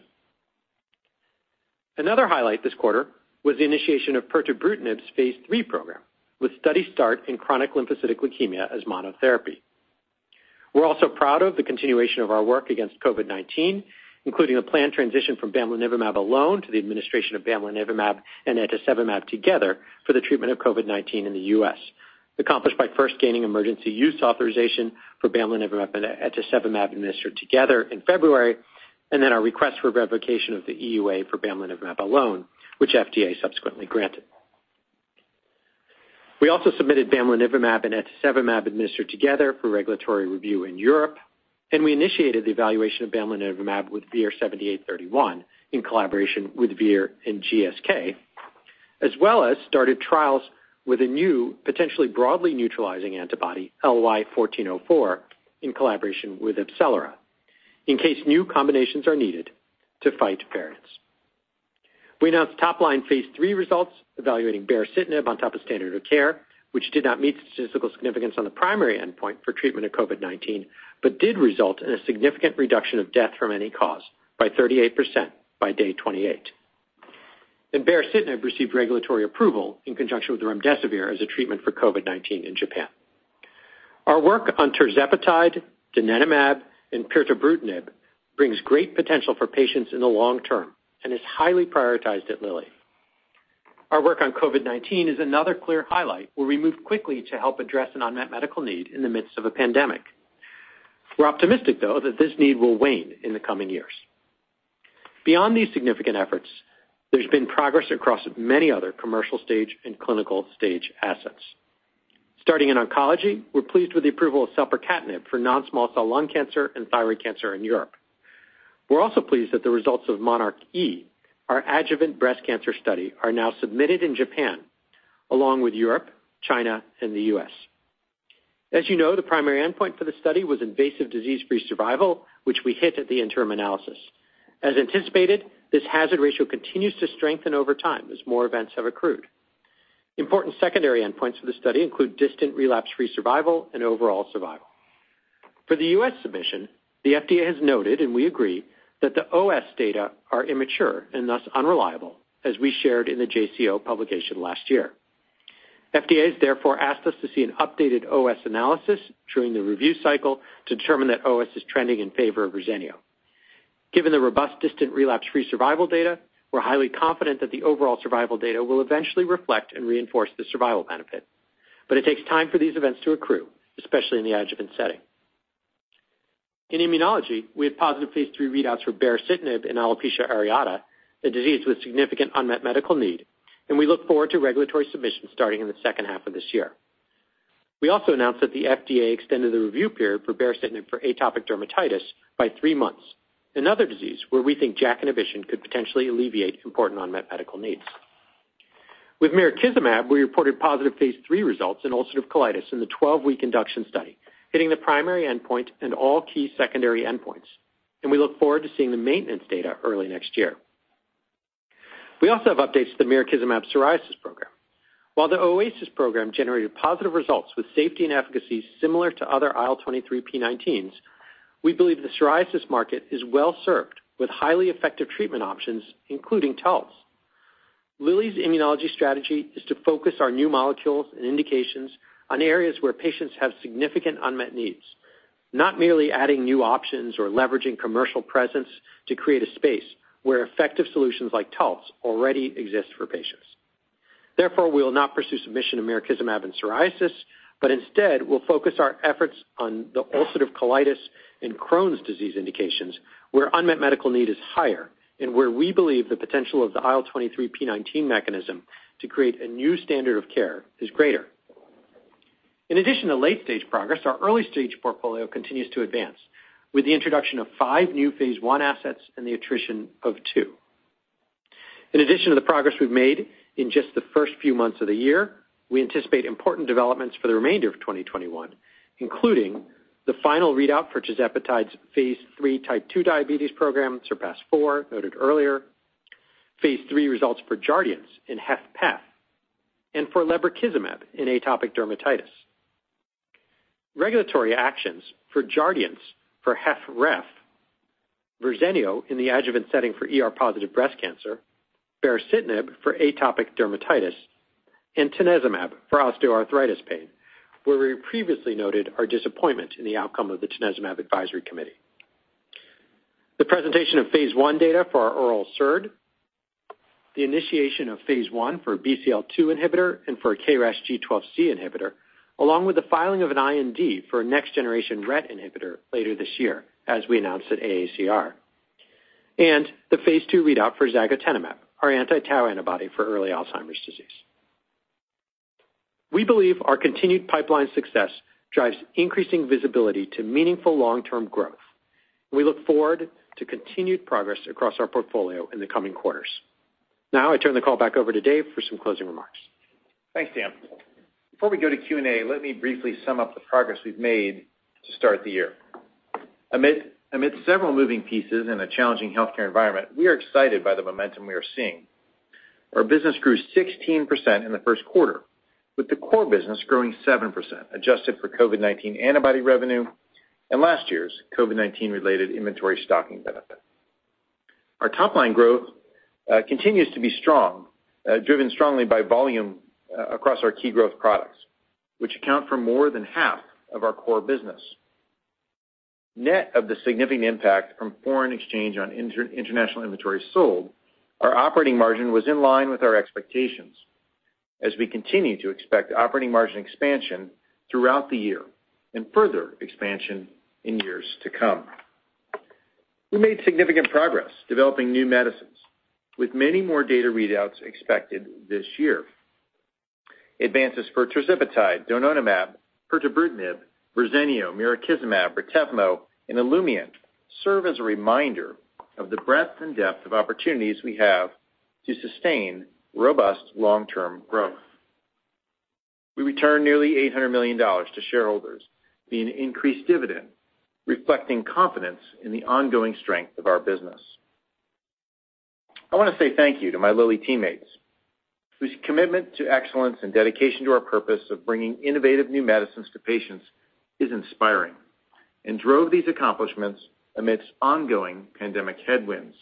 Another highlight this quarter was the initiation of pirtobrutinib's phase III program, with study start in chronic lymphocytic leukemia as monotherapy. We're also proud of the continuation of our work against COVID-19, including the planned transition from bamlanivimab alone to the administration of bamlanivimab and etesevimab together for the treatment of COVID-19 in the U.S., accomplished by first gaining emergency use authorization for bamlanivimab and etesevimab administered together in February, and then our request for revocation of the EUA for bamlanivimab alone, which FDA subsequently granted. We also submitted bamlanivimab and etesevimab administered together for regulatory review in Europe, and we initiated the evaluation of bamlanivimab with VIR-7831 in collaboration with Vir and GSK, as well as started trials with a new, potentially broadly neutralizing antibody, LY-1404, in collaboration with AbCellera, in case new combinations are needed to fight variants. We announced top-line phase III results evaluating baricitinib on top of standard of care, which did not meet statistical significance on the primary endpoint for treatment of COVID-19, but did result in a significant reduction of death from any cause by 38% by day 28. Baricitinib received regulatory approval in conjunction with remdesivir as a treatment for COVID-19 in Japan. Our work on tirzepatide, donanemab, and pirtobrutinib brings great potential for patients in the long term and is highly prioritized at Lilly. Our work on COVID-19 is another clear highlight where we moved quickly to help address an unmet medical need in the midst of a pandemic. We're optimistic, though, that this need will wane in the coming years. Beyond these significant efforts, there's been progress across many other commercial stage and clinical stage assets. Starting in oncology, we're pleased with the approval of selpercatinib for non-small cell lung cancer and thyroid cancer in Europe. We're also pleased that the results of monarchE, our adjuvant breast cancer study, are now submitted in Japan, along with Europe, China, and the U.S. As you know, the primary endpoint for the study was invasive disease-free survival, which we hit at the interim analysis. As anticipated, This hazard ratio continues to strengthen over time as more events have accrued. Important secondary endpoints for the study include distant relapse-free survival and overall survival. For the U.S. submission, the FDA has noted, and we agree, that the OS data are immature and thus unreliable, as we shared in the JCO publication last year. FDA has therefore asked us to see an updated OS analysis during the review cycle to determine that OS is trending in favor of Verzenio. Given the robust distant relapse-free survival data, we're highly confident that the overall survival data will eventually reflect and reinforce the survival benefit. But it takes time for these events to accrue, especially in the adjuvant setting. In immunology, we had positive phase III readouts for baricitinib in alopecia areata, a disease with significant unmet medical need, and we look forward to regulatory submissions starting in the second half of this year. We also announced that the FDA extended the review period for baricitinib for atopic dermatitis by three months, another disease where we think JAK inhibition could potentially alleviate important unmet medical needs. With mirikizumab, we reported positive phase III results in ulcerative colitis in the 12-week induction study, hitting the primary endpoint and all key secondary endpoints. And we look forward to seeing the maintenance data early next year. We also have updates to the mirikizumab psoriasis program. While the OASIS program generated positive results with safety and efficacy similar to other IL-23p19s, we believe the psoriasis market is well-served with highly effective treatment options, including Taltz. Lilly's immunology strategy is to focus our new molecules and indications on areas where patients have significant unmet needs, not merely adding new options or leveraging commercial presence to create a space where effective solutions like Taltz already exist for patients. Therefore, we will not pursue submission of mirikizumab in psoriasis, but instead will focus our efforts on the ulcerative colitis and Crohn's disease indications, where unmet medical need is higher and where we believe the potential of the IL-23p19 mechanism to create a new standard of care is greater. In addition to late-stage progress, our early-stage portfolio continues to advance with the introduction of five new phase I assets and the attrition of two. In addition to the progress we've made in just the first few months of the year, we anticipate important developments for the remainder of 2021, including the final readout for tirzepatide's phase III type 2 diabetes program, SURPASS-4, noted earlier, phase III results for Jardiance in HFpEF, and for lebrikizumab in atopic dermatitis. Regulatory actions for Jardiance for HFrEF, Verzenio in the adjuvant setting for ER-positive breast cancer, baricitinib for atopic dermatitis, and tanezumab for osteoarthritis pain, where we previously noted our disappointment in the outcome of the tanezumab advisory committee. The presentation of phase I data for our oral SERD, the initiation of phase I for a BCL-2 inhibitor and for a KRAS G12C inhibitor, along with the filing of an IND for a next-generation RET inhibitor later this year, as we announced at AACR. And the phase II readout for zagotenemab, our anti-tau antibody for early Alzheimer's disease. We believe our continued pipeline success drives increasing visibility to meaningful long-term growth. We look forward to continued progress across our portfolio in the coming quarters. Now I turn the call back over to Dave for some closing remarks. Thanks, Dan. Before we go to Q&A, let me briefly sum up the progress we've made to start the year. Amid several moving pieces in a challenging healthcare environment, we are excited by the momentum we are seeing. Our business grew 16% in the first quarter, with the core business growing 7%, adjusted for COVID-19 antibody revenue and last year's COVID-19 related inventory stocking benefit. Our top-line growth uh, continues to be strong, uh, driven strongly by volume Uh, across our key growth products, which account for more than half of our core business. Net of the significant impact from foreign exchange on international inventory sold, our operating margin was in line with our expectations as we continue to expect operating margin expansion throughout the year and further expansion in years to come. We made significant progress developing new medicines with many more data readouts expected this year. Advances for tirzepatide, donanemab, pirtobrutinib, Verzenio, mirikizumab, Retevmo, and Olumiant serve as a reminder of the breadth and depth of opportunities we have to sustain robust long-term growth. We returned nearly $800 million to shareholders via an increased dividend, reflecting confidence in the ongoing strength of our business. I want to say thank you to my Lilly teammates, whose commitment to excellence and dedication to our purpose of bringing innovative new medicines to patients is inspiring and drove these accomplishments amidst ongoing pandemic headwinds.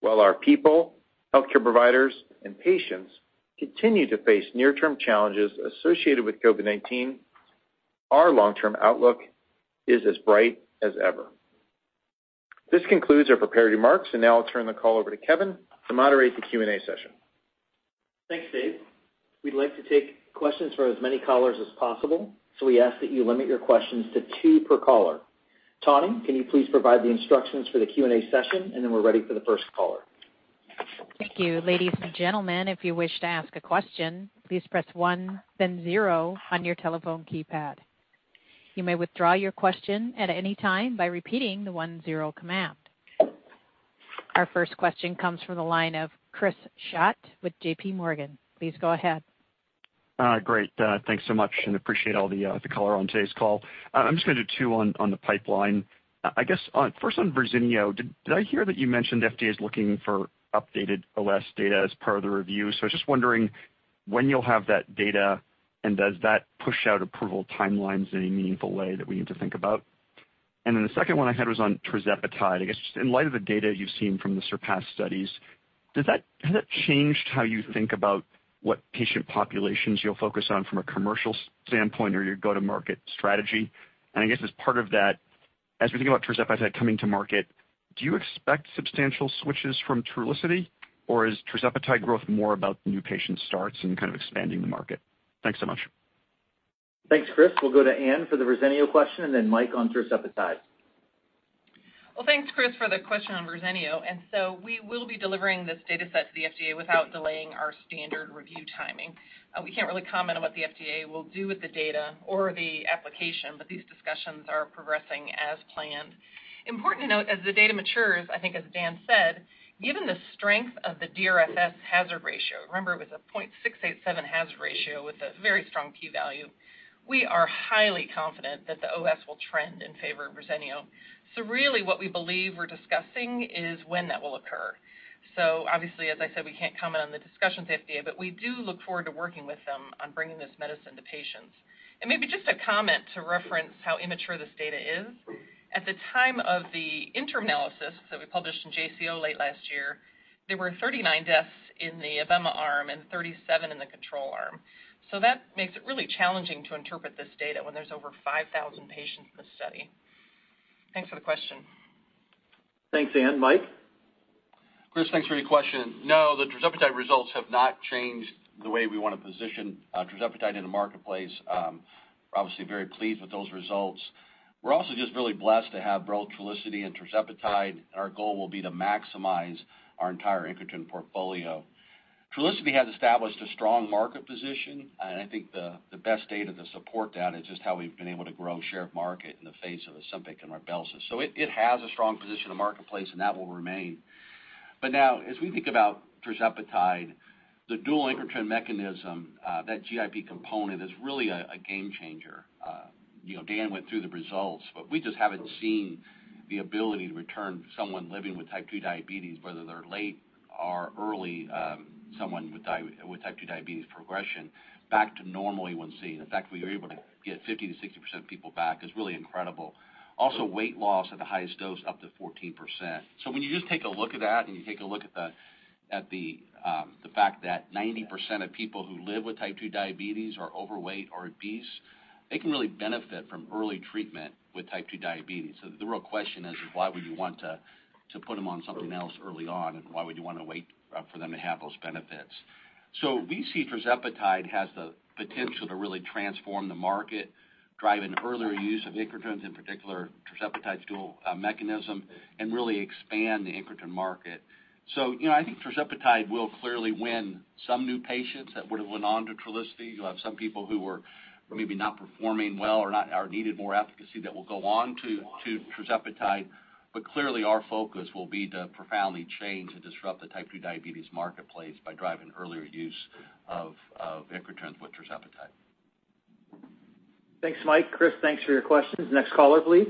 While our people, healthcare providers, and patients continue to face near-term challenges associated with COVID-19, our long-term outlook is as bright as ever. This concludes our prepared remarks, and now I'll turn the call over to Kevin to moderate the Q&A session. Thanks, Dave. We'd like to take questions from as many callers as possible, so we ask that you limit your questions to two per caller. Tawny, can you please provide the instructions for the Q&A session, and then we're ready for the first caller. Thank you. Ladies and gentlemen, if you wish to ask a question, please press one then zero on your telephone keypad. You may withdraw your question at any time by repeating the one-zero command. Our first question comes from the line of Chris Schott with JPMorgan. Please go ahead. Uh, great. Uh, thanks so much, and appreciate all the uh the color on today's call. Uh, I'm just going to do two on the pipeline. I guess, first on Verzenio, did I hear that you mentioned FDA is looking for updated OS data as part of the review? So I was just wondering when you'll have that data, and does that push out approval timelines in any meaningful way that we need to think about? And then the second one I had was on tirzepatide. I guess, just in light of the data you've seen from the SURPASS studies, has that changed how you think about what patient populations you'll focus on from a commercial standpoint or your go-to-market strategy? And I guess as part of that, as we think about tirzepatide coming to market, do you expect substantial switches from Trulicity, or is tirzepatide growth more about new patient starts and kind of expanding the market? Thanks so much. Thanks, Chris. We'll go to Anne for the Verzenio question, and then Mike on tirzepatide. Well, thanks, Chris, for the question on Verzenio. We will be delivering this data set to the FDA without delaying our standard review timing. Uh, we can't really comment on what the FDA will do with the data or the application, but these discussions are progressing as planned. Important to note, as the data matures, I think as Dan said, given the strength of the DRFS hazard ratio, remember it was a 0.687 hazard ratio with a very strong P value, we are highly confident that the OS will trend in favor of Verzenio. So, really what we believe we're discussing is when that will occur. So, obviously, as I said, we can't comment on the discussions with FDA, but we do look forward to working with them on bringing this medicine to patients. And maybe just a comment to reference how immature this data is. At the time of the interim analysis that we published in JCO late last year, there were 39 deaths in the abemaciclib arm and 37 in the control arm. So that makes it really challenging to interpret this data when there's over 5,000 patients in the study. Thanks for the question. Thanks, Anne. Mike? Chris, thanks for your question. No, the tirzepatide results have not changed the way we want to position uh, tirzepatide in the marketplace. Um, we're obviously very pleased with those results. We're also just really blessed to have both Trulicity and tirzepatide. And our goal will be to maximize our entire incretin portfolio. Trulicity has established a strong market position. And I think the best data to support that is just how we've been able to grow share of market in the face of Ozempic and Rybelsus. So it has a strong position in the marketplace, and that will remain. But now, as we think about tirzepatide, the dual incretin mechanism, that GIP component, is really a game changer. Uh you know, Dan went through the results, but we just haven't seen the ability to return someone living with type 2 diabetes, whether they're late or early, someone with type 2 diabetes progression, back to normal A1C. The fact we were able to get 50%-60% of people back is really incredible. Also, weight loss at the highest dose up to 14%. So when you just take a look at that and you take a look at the at the um the fact that 90% of people who live with type 2 diabetes are overweight or obese, they can really benefit from early treatment with type 2 diabetes. So, the real question is, why would you want to to put them on something else early on, and why would you want to wait Uh, for them to have those benefits? We see tirzepatide has the potential to really transform the market, drive an earlier use of incretins, in particular tirzepatide's dual uh, mechanism, and really expand the incretin market. So you know I think tirzepatide will clearly win some new patients that would have went on to Trulicity. You'll have some people who were maybe not performing well or needed more efficacy that will go on to tirzepatide. But clearly, our focus will be to profoundly change and disrupt the type 2 diabetes marketplace by driving earlier use of incretins with tirzepatide. Thanks, Mike. Chris, thanks for your questions. Next caller, please.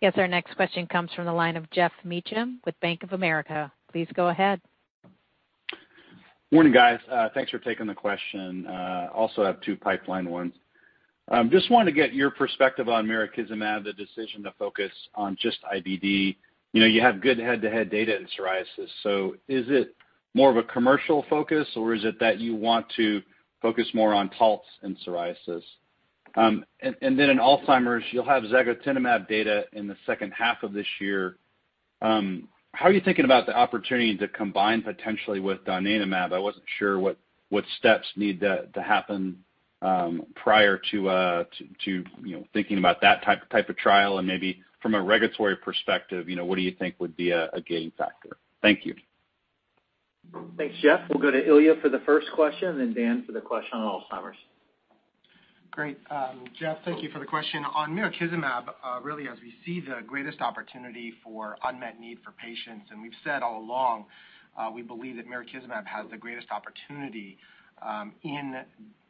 Yes, our next question comes from the line of Geoff Meacham with Bank of America. Please go ahead. Morning, guys. Uh, thanks for taking the question. Uh, also have two pipeline ones. Just wanted to get your perspective on mirikizumab, the decision to focus on just IBD. You know, you have good head-to-head data in psoriasis. So is it more of a commercial focus, or is it that you want to focus more on Taltz in psoriasis? Um and then in Alzheimer's, you'll have zagotenemab data in the second half of this year. How are you thinking about the opportunity to combine potentially with donanemab? I wasn't sure what steps need to happen Um, prior to uh, thinking about that type of trial, and maybe from a regulatory perspective, what do you think would be a gating factor? Thank you. Thanks, Geoff. We'll go to Ilya for the first question, and then Dan for the question on Alzheimer's. Great. Um, Geoff, thank you for the question. On mirikizumab, uh, really as we see the greatest opportunity for unmet need for patients, and we've said all along, uh, we believe that mirikizumab has the greatest opportunity Um, in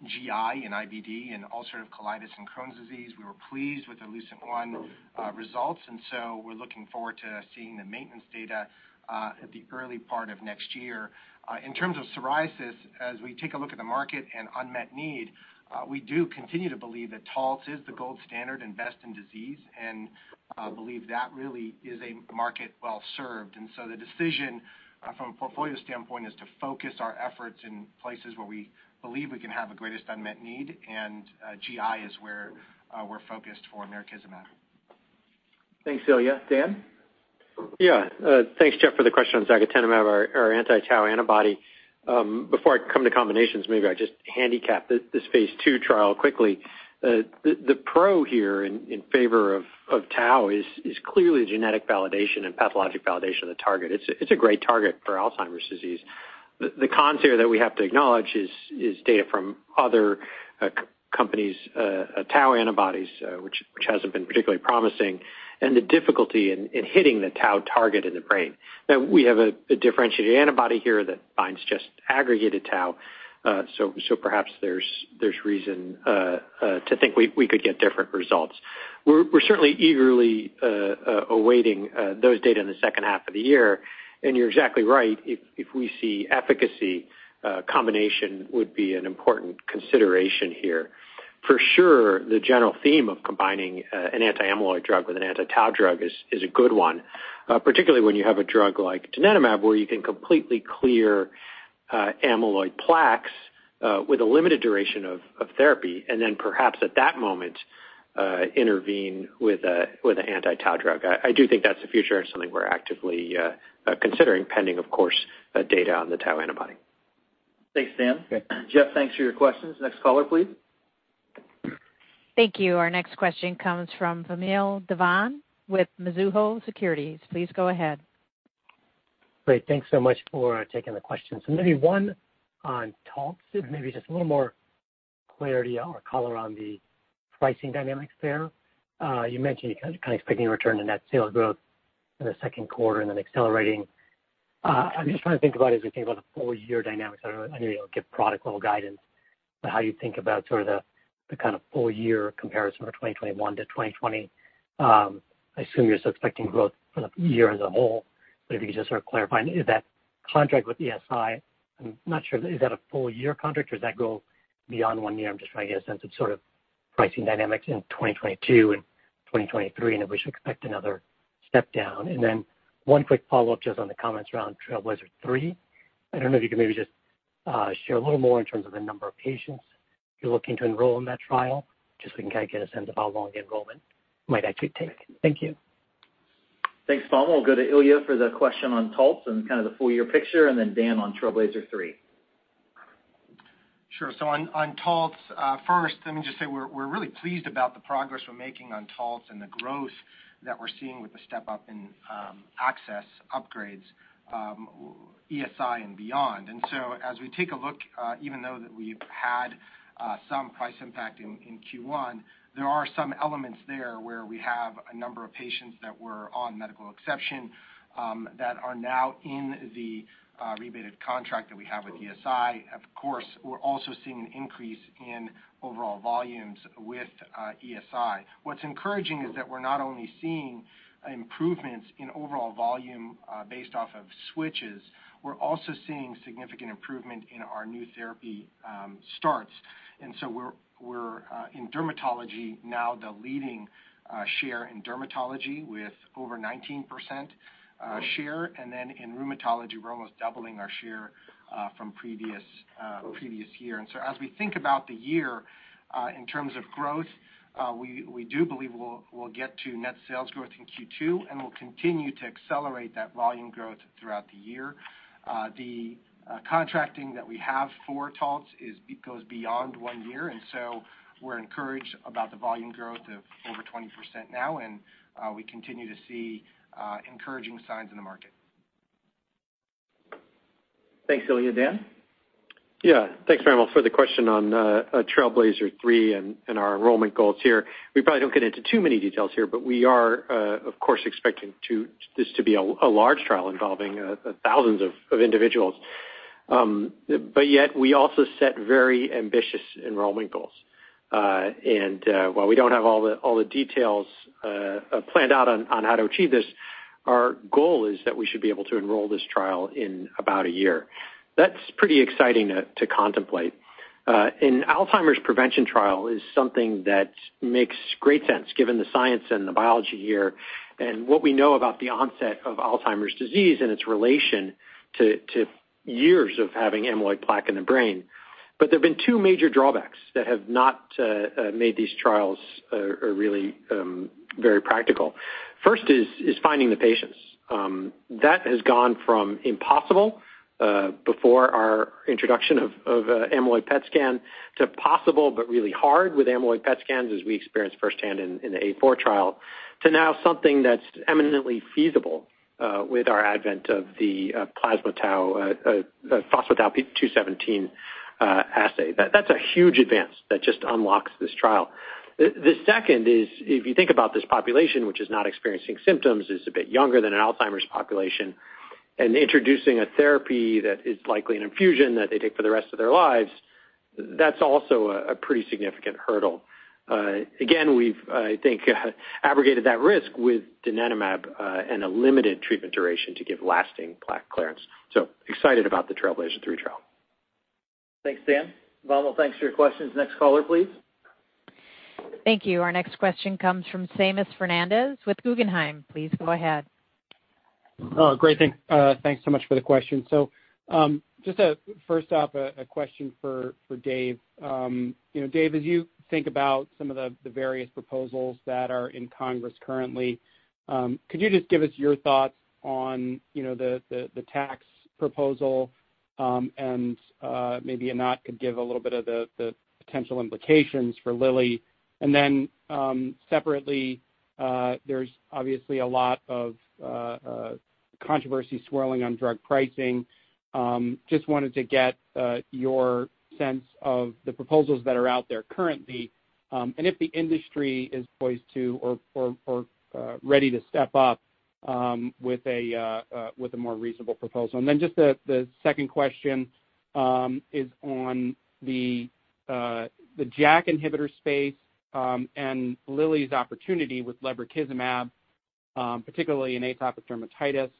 GI, and IBD, and ulcerative colitis and Crohn's disease. We were pleased with the LUCENT-1 uh, results, and so we're looking forward to seeing the maintenance data uh, at the early part of next year. Uh, in terms of psoriasis, as we take a look at the market and unmet need, we do continue to believe that Taltz is the gold standard and best in disease, and believe that really is a market well-served. And so the decision Uh, from a portfolio standpoint is to focus our efforts in places where we believe we can have the greatest unmet need, and uh, GI is where uh, we're focused for mirikizumab. Thanks, Ilya. Dan? Yeah. Thanks, Geoff, for the question on zagotenemab, our anti-tau antibody. Um, before I come to combinations, maybe I just handicap this phase II trial quickly. The pro here in favor of tau is clearly genetic validation and pathologic validation of the target. It's a great target for Alzheimer's disease. The cons here that we have to acknowledge is data from other uh, companies' uh, uh, tau antibodies, which hasn't been particularly promising, and the difficulty in hitting the tau target in the brain. We have a differentiated antibody here that binds just aggregated tau, perhaps there's reason uh, to think we could get different results. We're certainly eagerly uh, uh, awaiting those data in the second half of the year. And you're exactly right. If if we see efficacy, combination would be an important consideration here. For sure, the general theme of combining an anti-amyloid drug with an anti-tau drug is a good one, particularly when you have a drug like donanemab, where you can completely clear Uh, amyloid plaques uh, with a limited duration of therapy, and then perhaps at that moment, uh, intervene with an anti-tau drug. I do think that's the future and something we're actively considering, pending, of course, data on the tau antibody. Thanks, Dan. Okay. Geoff, thanks for your questions. Next caller, please. Thank you. Our next question comes from Vamil Divan with Mizuho Securities. Please go ahead. Great. Thanks so much for uh, taking the question. Maybe one on Taltz, maybe just a little more clarity or color on the pricing dynamics there. Uh, you mentioned you're kind of expecting a return to net sales growth in the second quarter and then accelerating. Uh, I'm just trying to think about as we think about the full-year dynamics. I know you don't give product-level guidance, but how you think about sort of the kind of full-year comparison for 2021 to 2020. Um, I assume you're still expecting growth for the year as a whole, if you could just sort of clarify, is that contract with ESI, I'm not sure, is that a full-year contract or does that go beyond one year? I'm just trying to get a sense of sort of pricing dynamics in 2022 and 2023, and if we should expect another step down. And then one quick follow-up just on the comments around TRAILBLAZER-ALZ 3. I don't know if you could maybe just uh, share a little more in terms of the number of patients you're looking to enroll in that trial, just so we can kind of get a sense of how long the enrollment might actually take. Thank you. Thanks, Vamil. We'll go to Ilya for the question on Taltz and kind of the full-year picture, and then Dan on TRAILBLAZER-ALZ 3. Sure. So on Taltz, uh, first, let me just say we're really pleased about the progress we're making on Taltz and the growth that we're seeing with the step-up in um, access upgrades, um, ESI and beyond. And so as we take a look, uh, even though that we've had uh, some price impact in Q1, there are some elements there where we have a number of patients that were on medical exception um, that are now in the uh, rebated contract that we have with ESI. Of course, we're also seeing an increase in overall volumes with uh, ESI. What's encouraging is that we're not only seeing improvements in overall volume uh, based off of switches, we're also seeing significant improvement in our new therapy um, starts. And so we're Uh, in dermatology now the leading uh, share in dermatology with over 19% uh, share. And then in rheumatology, we're almost doubling our share from previous year. And so as we think about the year in terms of growth, we do believe we'll get to net sales growth in Q2, and we'll continue to accelerate that volume growth throughout the year. The Uh, contracting that we have for Taltz goes beyond one year, and so we're encouraged about the volume growth of over 20% now, and uh, we continue to see uh, encouraging signs in the market. Thanks, Ilya. Dan? Yeah. Thanks, Vamil, for the question on TRAILBLAZER-ALZ 3 and our enrollment goals here. We probably don't get into too many details here, but we are, of course, expecting this to be a large trial involving thousands of individuals. Um, yet we also set very ambitious enrollment goals. Uh, and uh, while we don't have all the all the details uh, planned out on how to achieve this, our goal is that we should be able to enroll this trial in about a year. That's pretty exciting to contemplate. An Alzheimer's prevention trial is something that makes great sense given the science and the biology here and what we know about the onset of Alzheimer's disease and its relation to years of having amyloid plaque in the brain. But there have been two major drawbacks that have not uh, uh, made these trials uh, really um, very practical. First is finding the patients. Um, that has gone from impossible before our introduction of amyloid PET scan to possible but really hard with amyloid PET scans, as we experienced firsthand in the A4 trial, to now something that's eminently feasible Uh, with our advent of the uh, uh, phospho-tau217 assay. That's a huge advance that just unlocks this trial. The second is, if you think about this population, which is not experiencing symptoms, is a bit younger than an Alzheimer's population, and introducing a therapy that is likely an infusion that they take for the rest of their lives, that's also a pretty significant hurdle. Uh, again, we've, uh, I think, uh, abrogated that risk with donanemab and a limited treatment duration to give lasting plaque clearance. So excited about the TRAILBLAZER-ALZ 3 trial. Thanks, Dan. Vamil, thanks for your questions. Next caller, please. Thank you. Our next question comes from Seamus Fernandez with Guggenheim. Please go ahead. Oh great. Thanks so much for the question. So um just first off, a question for Dave. Um, you know, Dave, as you think about some of the various proposals that are in Congress currently, um, could you just give us your thoughts on you know, the tax proposal, um, and uh, maybe Anat could give a little bit of the potential implications for Lilly. And then, um, separately, uh, there's obviously a lot of uh, controversy swirling on drug pricing. Just wanted to get your sense of the proposals that are out there currently, um, and if the industry is poised to or uh, ready to step up um, uh, uh, with a more reasonable proposal. And then just the second question um, is on the JAK inhibitor space, and Lilly's opportunity with lebrikizumab, particularly in atopic dermatitis.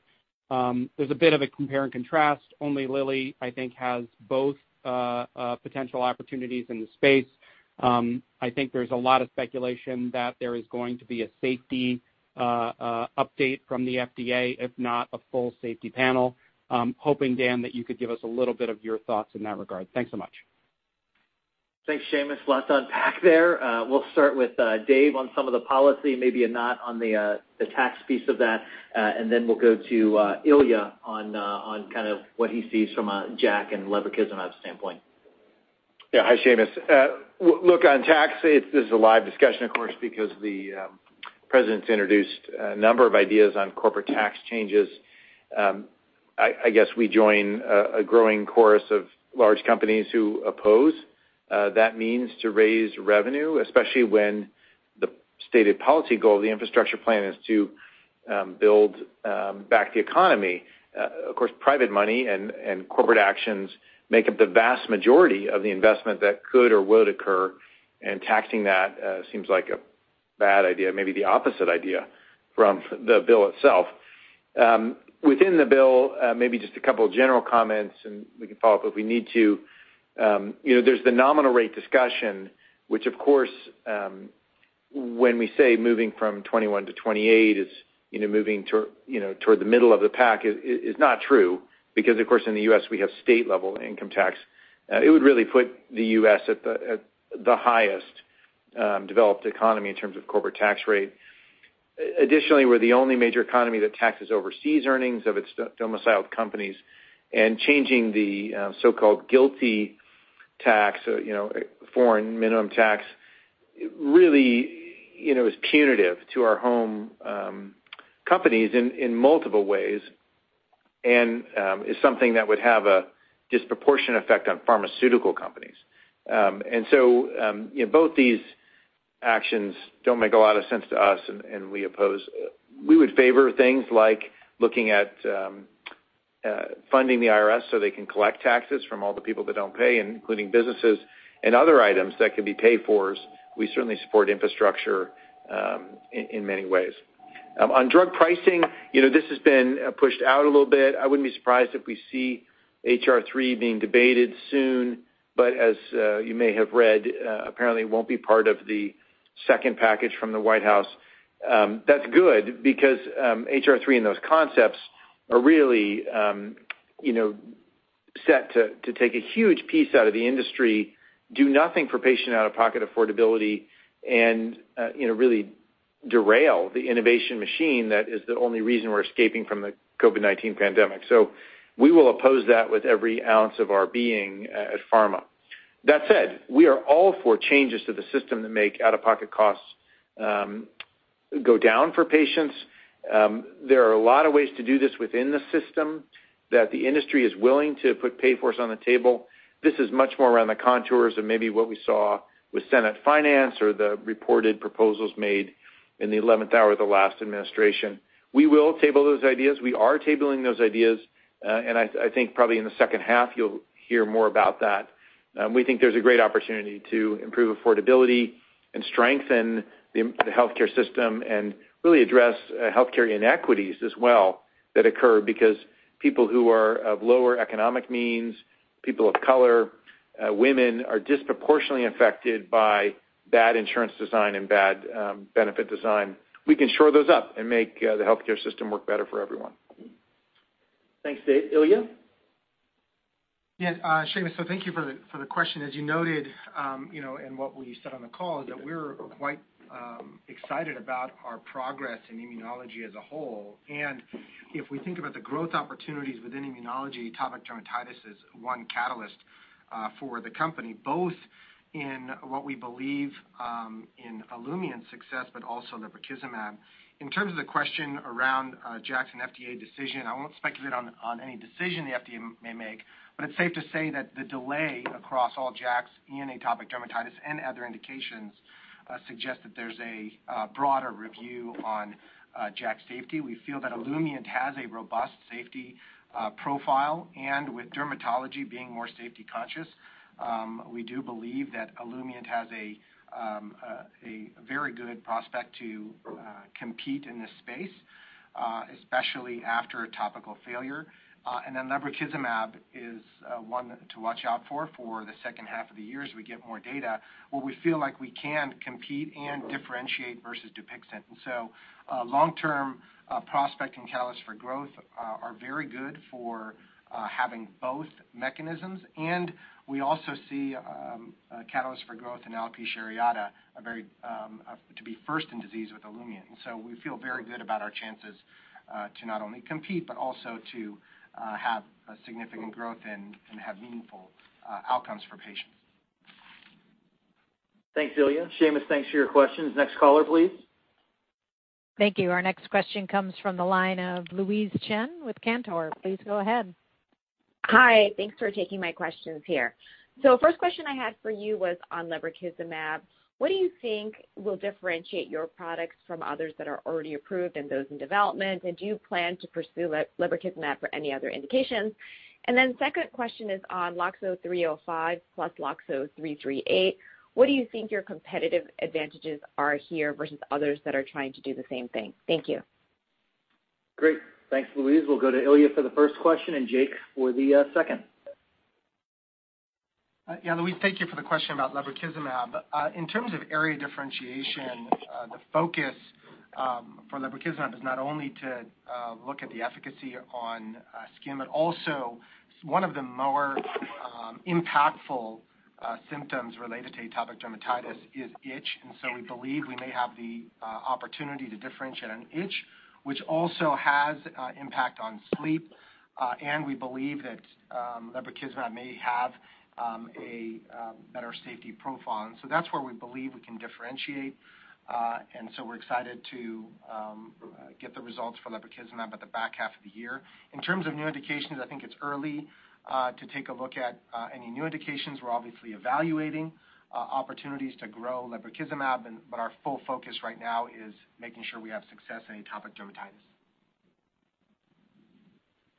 There's a bit of a compare and contrast. Only Lilly, I think, has both Uh, uh, potential opportunities in the space. Um, I think there's a lot of speculation that there is going to be a safety uh, update from the FDA, if not a full safety panel. Um, hoping, Dan, that you could give us a little bit of your thoughts in that regard. Thanks so much. Thanks, Seamus. Lots to unpack there. Uh, we'll start with uh, Dave on some of the policy, maybe Anat on uh, the tax piece of that, and then we'll go to Ilya on kind of what he sees from a JAK and lebrikizumab standpoint. Yeah. Hi, Seamus. Look, on tax, this is a live discussion, of course, because the um, president's introduced a number of ideas on corporate tax changes. Um, I guess we join a growing chorus of large companies who oppose Uh, that means to raise revenue, especially when the stated policy goal of the infrastructure plan is to um, build um, back the economy. Uh, of course, private money and corporate actions make up the vast majority of the investment that could or would occur, and taxing that uh, seems like a bad idea, maybe the opposite idea from the bill itself. Um, within the bill, maybe just a couple of general comments, and we can follow up if we need to. Um, there's the nominal rate discussion, which of course, um, when we say moving from 21 to 28 is you know moving toward you know toward the middle of the pack is not true because, of course, in the U.S., we have state-level income tax. Uh, it would really put the U.S. at the highest um, developed economy in terms of corporate tax rate. Additionally, we're the only major economy that taxes overseas earnings of its domiciled companies, and changing the uh, so-called GILTI tax, uh, you know, foreign minimum tax, really you know is punitive to our home companies in multiple ways and is something that would have a disproportionate effect on pharmaceutical companies. Um and so um you know both these actions don't make a lot of sense to us, and we oppose. We would favor things like looking at funding the IRS so they can collect taxes from all the people that don't pay, including businesses and other items that could be pay-fors. We certainly support infrastructure um, in many ways. Um, on drug pricing, you know, this has been uh, pushed out a little bit. I wouldn't be surprised if we see H.R. 3 being debated soon, but as uh, you may have read, uh, apparently it won't be part of the second package from the White House. Um, that's good because H.R. 3 and those concepts are really um you know set to to take a huge piece out of the industry, do nothing for patient out-of-pocket affordability, and uh you know really derail the innovation machine that is the only reason we're escaping from the COVID-19 pandemic. So we will oppose that with every ounce of our being at pharma. That said, we are all for changes to the system that make out-of-pocket costs go down for patients. Um, there are a lot of ways to do this within the system that the industry is willing to put pay-fors on the table. This is much more around the contours of maybe what we saw with Senate Finance or the reported proposals made in the 11th hour of the last administration. We will table those ideas. We are tabling those ideas, uh, and I think probably in the second half, you'll hear more about that. Um, we think there's a great opportunity to improve affordability and strengthen the healthcare system and really address uh, healthcare inequities as well that occur because people who are of lower economic means, people of color, uh, women, are disproportionately affected by bad insurance design and bad um, benefit design. We can shore those up and make uh, the healthcare system work better for everyone. Thanks, Dave. Ilya? Yes, Seamus, so thank you for the question. As you noted, um, you know, and what we said on the call is that we're quite Um, excited about our progress in immunology as a whole. And if we think about the growth opportunities within immunology, atopic dermatitis is one catalyst uh, for the company, both in what we believe um, in Olumiant's success, but also lebrikizumab. In terms of the question around uh, JAKs and FDA decision, I won't speculate on any decision the FDA may make, but it's safe to say that the delay across all JAKs in atopic dermatitis and other indications Uh, suggests that there's a uh, broader review on uh, JAK safety. We feel that Olumiant has a robust safety profile, and with dermatology being more safety conscious, um, we do believe that Olumiant has um, a very good prospect to compete in this space, especially after a topical failure. Uh, and then lebrikizumab is uh, one to watch out for for the second half of the year as we get more data, where we feel like we can compete and differentiate versus DUPIXENT. And so uh Long-term uh, prospect and catalysts for growth are very good for having both mechanisms, and we also see um, a catalyst for growth in alopecia areata um, to be first in disease with Olumiant. We feel very good about our chances to not only compete, but also to Uh, have a significant growth and have meaningful uh, outcomes for patients. Thanks, Ilya. Seamus, thanks for your questions. Next caller, please. Thank you. Our next question comes from the line of Louise Chen with Cantor. Please go ahead. Hi. Thanks for taking my questions here. First question I had for you was on lebrikizumab. What do you think will differentiate your products from others that are already approved and those in development? And do you plan to pursue lebrikizumab for any other indications? And then, Second question is on LOXO-305 plus LOXO-338. What do you think your competitive advantages are here versus others that are trying to do the same thing? Thank you. Great. Thanks, Louise. We'll go to Ilya for the first question and Jake for the uh, second. Uh, yeah, Louise, thank you for the question about lebrikizumab. Uh, in terms of area differentiation, uh, the focus um, for lebrikizumab is not only to look at the efficacy on skin, but also one of the more um, impactful symptoms related to atopic dermatitis is itch. And so we believe we may have the opportunity to differentiate on itch, which also has impact on sleep. Uh and we believe that um, lebrikizumab may have Um, a um, better safety profile. That's where we believe we can differentiate. Uh and so we're excited to um, uh, get the results for lebrikizumab at the back half of the year. In terms of new indications, I think it's early uh, to take a look at uh, any new indications. We're obviously evaluating opportunities to grow lebrikizumab, but our full focus right now is making sure we have success in atopic dermatitis.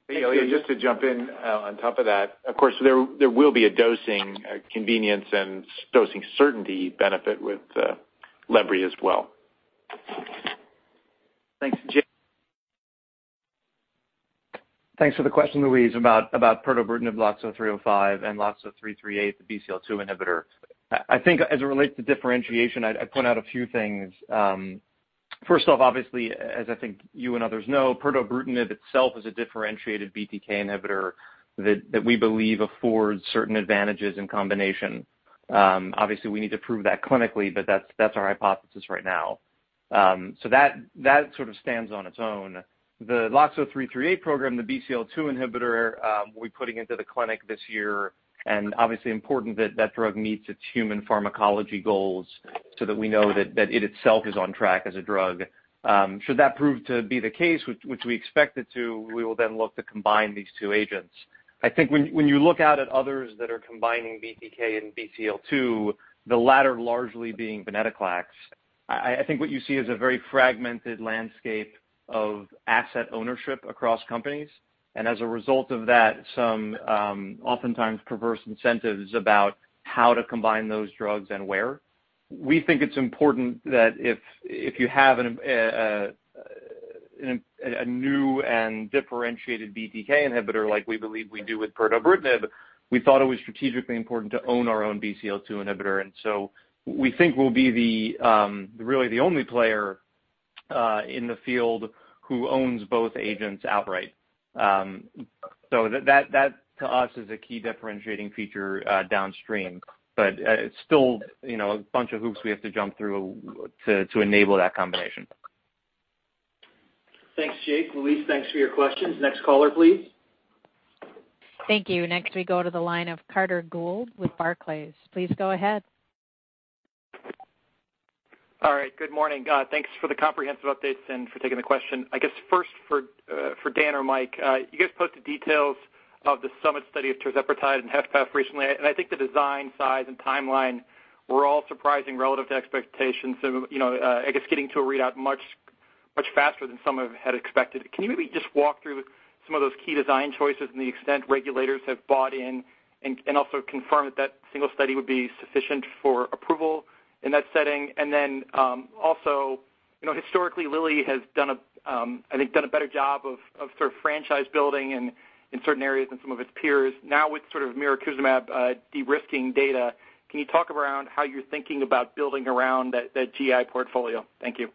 Ilya, just to jump in uh, on top of that, of course, there there will be a dosing uh, convenience and dosing certainty benefit with uh, lebri as well. Thanks. Jake? Thanks for the question, Louise, about pirtobrutinib LOXO-305 and LOXO-338, the BCL-2 inhibitor. I think as it relates to differentiation, I'd point out a few things. Um, First off, obviously, as I think you and others know, pirtobrutinib itself is a differentiated BTK inhibitor that we believe affords certain advantages in combination. Obviously, we need to prove that clinically, but that's our hypothesis right now. Um so that that sort of stands on its own. The LOXO-338 program, the BCL-2 inhibitor, we'll be putting into the clinic this year, and obviously important that that drug meets its human pharmacology goals so that we know that it itself is on track as a drug. Um, should that prove to be the case, which we expect it to, we will then look to combine these two agents. I think when you look out at others that are combining BTK and BCL-2, the latter largely being venetoclax, I think what you see is a very fragmented landscape of asset ownership across companies. And as a result of that, some oftentimes perverse incentives about how to combine those drugs and where. We think it's important that if if you have a new and differentiated BTK inhibitor like we believe we do with pirtobrutinib, we thought it was strategically important to own our own BCL-2 inhibitor. And so we think we'll be the um really the only player in the field who owns both agents outright. That that to us is a key differentiating feature downstream. But uh it's still you know a bunch of hoops we have to jump through to to enable that combination. Thanks, Jake. Louise, thanks for your questions. Next caller, please. Thank you. Next we go to the line of Carter Gould with Barclays. Please go ahead. All right. Good morning. Uh, thanks for the comprehensive updates and for taking the question. I guess first for uh, for Dan or Mike, uh, you guys posted details of the SUMMIT study of tirzepatide and HFpEF recently, and I think the design, size, and timeline were all surprising relative to expectations. You know, I guess getting to a readout much faster than some had expected. Can you maybe just walk through some of those key design choices and the extent regulators have bought in, and also confirm that that single study would be sufficient for approval in that setting? And then um also, you know, historically, Lilly has, um, I think, done a better job of sort of franchise building in certain areas than some of its peers. Now with sort of mirikizumab uh, de-risking data, can you talk around how you're thinking about building around that GI portfolio? Thank you.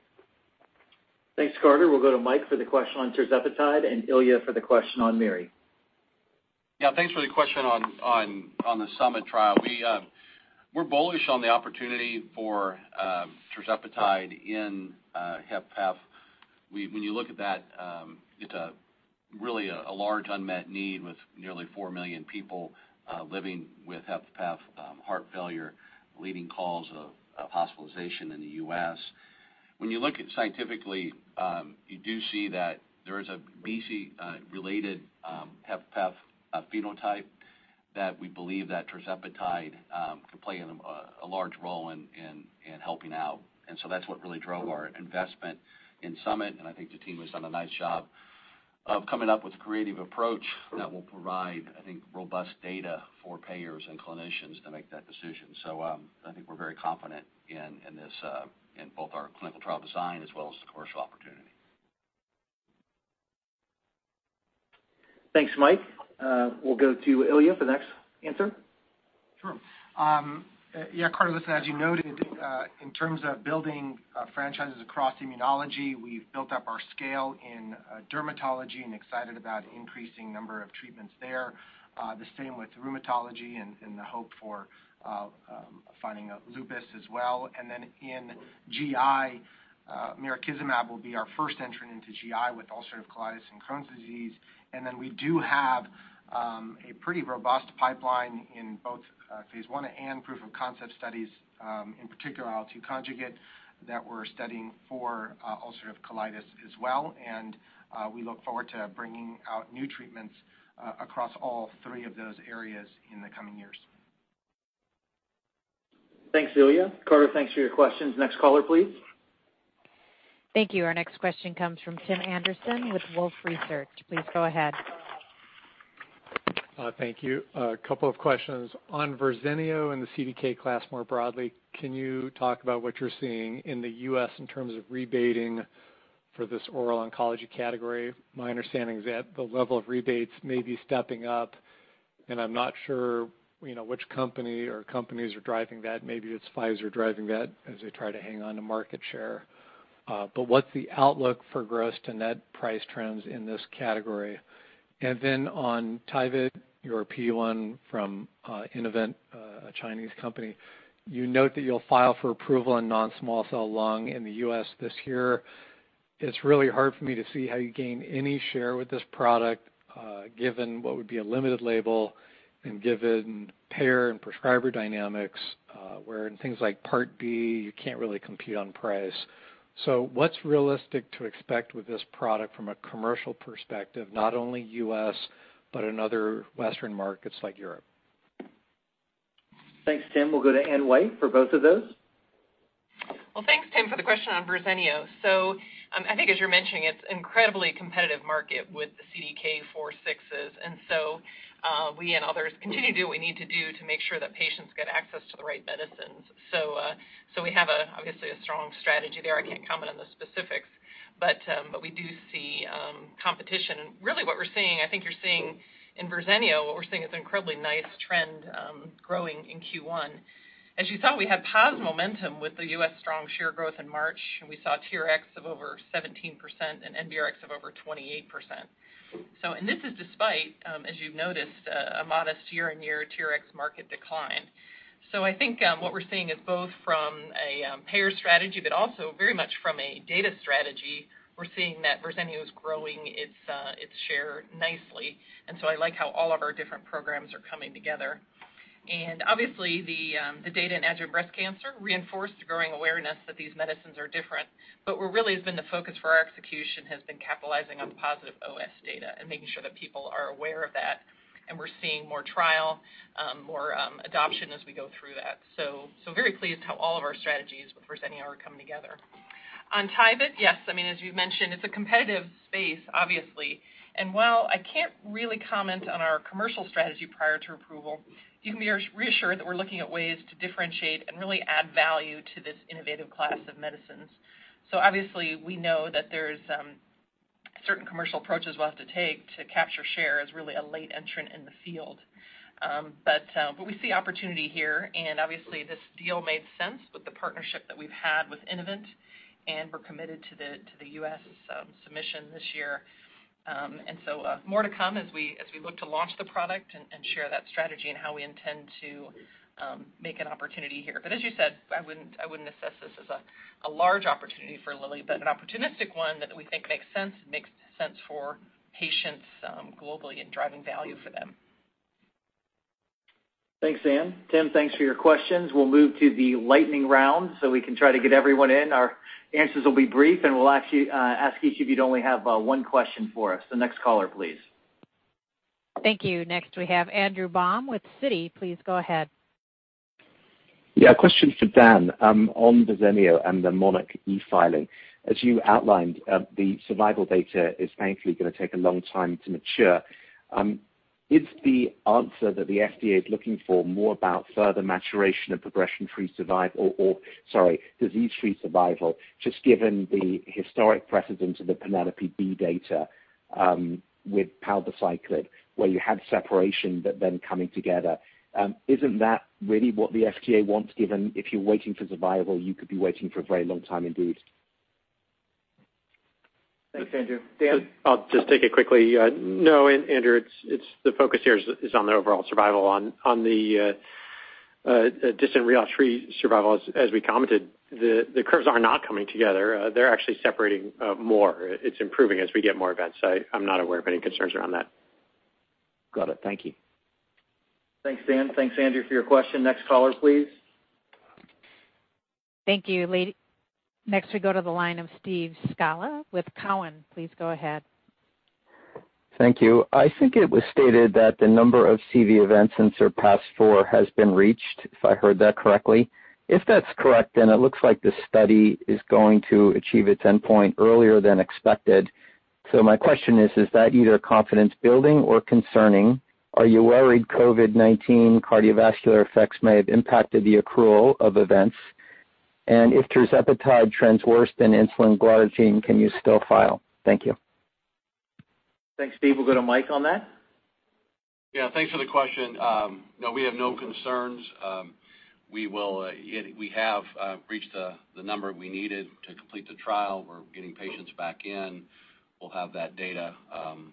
Thanks, Carter. We'll go to Mike for the question on tirzepatide and Ilya for the question on miri. Yeah, thanks for the question on on the SUMMIT trial. Uh, We're bullish on the opportunity for um, tirzepatide in uh, HFpEF. When you look at that, um, it's really a large unmet need with nearly 4 million people uh, living with HFpEF, um, heart failure, leading cause of hospitalization in the U.S. When you look at scientifically, you do see that there is a obesity-related uh, HFpEF phenotype that we believe that tirzepatide um, could play uh, a large role in helping out. And so that's what really drove our investment in SUMMIT, and I think the team has done a nice job of coming up with a creative approach that will provide, I think, robust data for payers and clinicians to make that decision. So um I think we're very confident in this, uh, in both our clinical trial design as well as the commercial opportunity. Thanks, Mike. Uh, we'll go to Ilya for the next answer. Sure. Um, uh, yeah, Carter, listen, as you noted, uh, in terms of building franchises across immunology, we've built up our scale in dermatology and excited about increasing number of treatments there. The same with rheumatology and the hope for um, finding lupus as well. And then in GI, mirikizumab will be our first entrant into GI with ulcerative colitis and Crohn's disease. And then we do have Um, a pretty robust pipeline in both uh, phase I and proof of concept studies, um, in particular IL-2 conjugate that we're studying for uh, ulcerative colitis as well. And uh we look forward to bringing out new treatments uh, across all three of those areas in the coming years. Thanks, Ilya. Carter, thanks for your questions. Next caller, please. Thank you. Our next question comes from Tim Anderson with Wolfe Research. Please go ahead. Thank you. A couple of questions. On Verzenio and the CDK class more broadly, can you talk about what you're seeing in the U.S. in terms of rebating for this oral oncology category? My understanding is that the level of rebates may be stepping up, and I'm not sure you know which company or companies are driving that. Maybe it's Pfizer driving that as they try to hang on to market share. Uh but what's the outlook for gross to net price trends in this category? And then on Tyvyt, your PD-1 from uh, Innovent, uh, a Chinese company, you note that you'll file for approval in non-small cell lung in the U.S. this year. It's really hard for me to see how you gain any share with this product, uh, given what would be a limited label and given payer and prescriber dynamics, where in things like Part B, you can't really compete on price. So what's realistic to expect with this product from a commercial perspective, not only U.S., but in other Western markets like Europe? Thanks, Tim. We'll go to Anne White for both of those. Well, thanks, Tim, for the question on Verzenio. So, um, I think as you're mentioning, it's incredibly competitive market with the CDK4/6s. Uh, we and others continue to do what we need to do to make sure that patients get access to the right medicines. So, uh, we have obviously a strong strategy there. I can't comment on the specifics, but um, we do see um, competition. And really what we're seeing, I think you're seeing in Verzenio, what we're seeing is an incredibly nice trend um, growing in Q1. As you saw, we had positive momentum with the U.S. strong share growth in March, and we saw TRx of over 17% and NBRx of over 28%. So, and this is despite, um, as you've noticed, uh, a modest year-on-year TRx market decline. So I think um, what we're seeing is both from a um, payer strategy, but also very much from a data strategy. We're seeing that Verzenio is growing its uh, share nicely. And so I like how all of our different programs are coming together. And obviously, um, the data in adjuvant breast cancer reinforced the growing awareness that these medicines are different. But what really has been the focus for our execution has been capitalizing on the positive OS data and making sure that people are aware of that. And we're seeing more trial, um, more um, adoption as we go through that. So so very pleased how all of our strategies with Verzenio are coming together. On Tyvyt, yes, I mean as you mentioned, it's a competitive space, obviously. And while I can't really comment on our commercial strategy prior to approval, you can be reassured that we're looking at ways to differentiate and really add value to this innovative class of medicines. So obviously, we know that there's um, certain commercial approaches we'll have to take to capture share as really a late entrant in the field. Um, uh, but we see opportunity here, and obviously this deal made sense with the partnership that we've had with Innovent, and we're committed to the U.S. Um, submission this year. Um, uh, more to come as we look to launch the product and share that strategy and how we intend to um, make an opportunity here. But as you said, I wouldn't assess this as a large opportunity for Lilly, but an opportunistic one that we think makes sense and makes sense for patients um, globally in driving value for them. Thanks, Anne. Tim, thanks for your questions. We'll move to the lightning round so we can try to get everyone in. Our answers will be brief, and we'll actually uh, ask each of you to only have uh, one question for us. The next caller, please. Thank you. Next we have Andrew Baum with Citi. Please go ahead. Yeah, a question for Dan um, on Verzenio and the monarchE filing. as you outlined, uh, the survival data is thankfully going to take a long time to mature. Um, Is the answer that the FDA is looking for more about further maturation of progression-free survival or, sorry, disease-free survival, just given the historic precedent of the PENELOPE-B data um, with palbociclib, where you had separation but then coming together? Um, isn't that really what the FDA wants, given if you're waiting for survival, you could be waiting for a very long time indeed? Thanks, Andrew. Dan? I'll just take it quickly. Uh, no, Andrew, it's the focus here is on the overall survival. On the uh, uh, distant relapse-free survival, as we commented, the curves are not coming together. They're actually separating more. It's improving as we get more events. I'm not aware of any concerns around that. Got it. Thank you. Thanks, Dan. Thanks, Andrew, for your question. Next caller, please. Thank you. Next we go to the line of Steve Scala with Cowen. Please go ahead. Thank you. I think it was stated that the number of CV events in SURPASS-4 has been reached, if I heard that correctly. If that's correct, then it looks like the study is going to achieve its endpoint earlier than expected. So my question is, is that either confidence building or concerning? Are you worried COVID-19 cardiovascular effects may have impacted the accrual of events? And if tirzepatide trends worse than insulin glargine, can you still file? Thank you. Thanks, Steve. We'll go to Mike on that. Yeah, thanks for the question. Um, no, we have no concerns. Um, uh, we have uh, reached the number we needed to complete the trial. We're getting patients back in. We'll have that data. Um,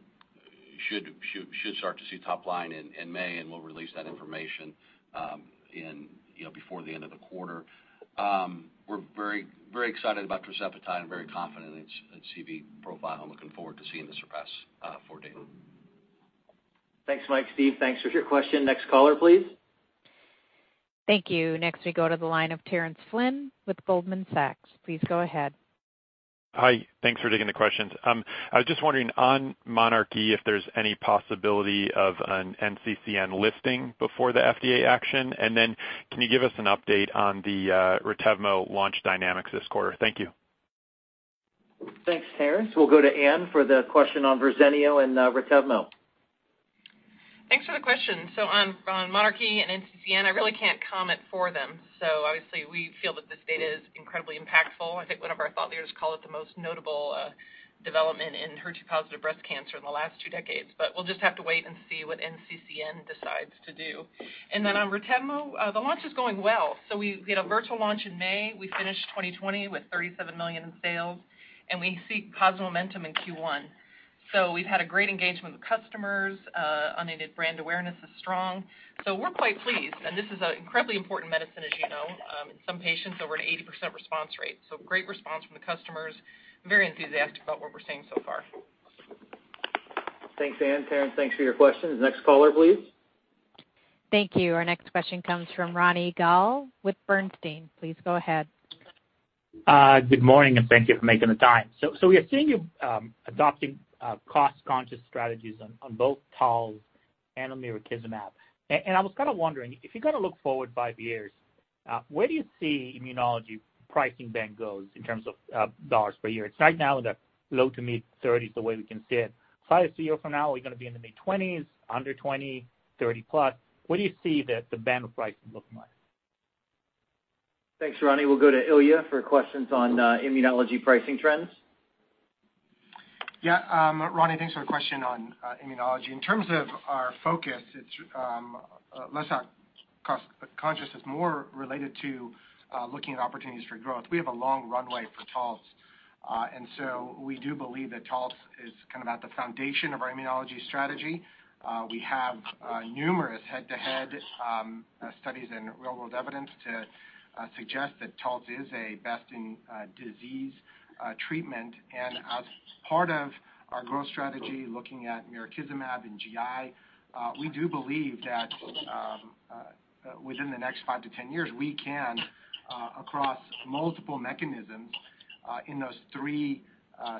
should start to see top line in May, and we'll release that information before the end of the quarter. Um, we're very excited about tirzepatide and very confident in its CV profile and looking forward to seeing the SURPASS-4 uh, data. Thanks, Mike. Steve, thanks for your question. Next caller, please. Thank you. Next we go to the line of Terence Flynn with Goldman Sachs. Please go ahead. Hi. Thanks for taking the questions. Um, I was just wondering on monarchE, if there's any possibility of an NCCN listing before the FDA action. And then can you give us an update on the uh, Retevmo launch dynamics this quarter? Thank you. Thanks, Terence. We'll go to Anne for the question on Verzenio and uh, Retevmo. Thanks for the question. So on monarchE and NCCN, I really can't comment for them. So obviously we feel that this data is incredibly impactful. I think one of our thought leaders called it the most notable uh, development in HER2-positive breast cancer in the last two decades. But we'll just have to wait and see what NCCN decides to do. And then on Retevmo, uh, the launch is going well. So we had a virtual launch in May. We finished 2020 with 37 million in sales, and we see positive momentum in Q1. So we've had a great engagement with customers. Uh, unaided brand awareness is strong. So we're quite pleased, and this is an incredibly important medicine, as you know. Um, in some patients, over an 80% response rate. So great response from the customers. Very enthusiastic about what we're seeing so far. Thanks, Anne. Terence, thanks for your questions. Next caller, please. Thank you. Our next question comes from Ronny Gal with Bernstein. Please go ahead. Uh, good morning, and thank you for making the time. So so we are seeing you um, adopting Uh, cost-conscious strategies on both Taltz and on mirikizumab. I was kind of wondering, if you're going to look forward five years, uh, where do you see immunology pricing then goes in terms of uh, dollars per year? It's right now in the low to mid-30s, the way we can see it. Five years from now, are we going to be in the mid-20s, under 20, 30+? Where do you see the band of pricing looking like? Thanks, Ronny. We'll go to Ilya for questions on immunology pricing trends. Yeah. Um, Ronny, thanks for the question on uh, immunology. In terms of our focus, it's um, uh, less cost-conscious. It's more related to uh, looking at opportunities for growth. We have a long runway for Taltz. And so we do believe that Taltz is kind of at the foundation of our immunology strategy. We have numerous head-to-head um, studies and real-world evidence to suggest that Taltz is a best-in-disease Uh, treatment. And as part of our growth strategy, looking at mirikizumab in GI, uh, we do believe that um, uh, within the next 5 to 10 years, we can, across multiple mechanisms in those three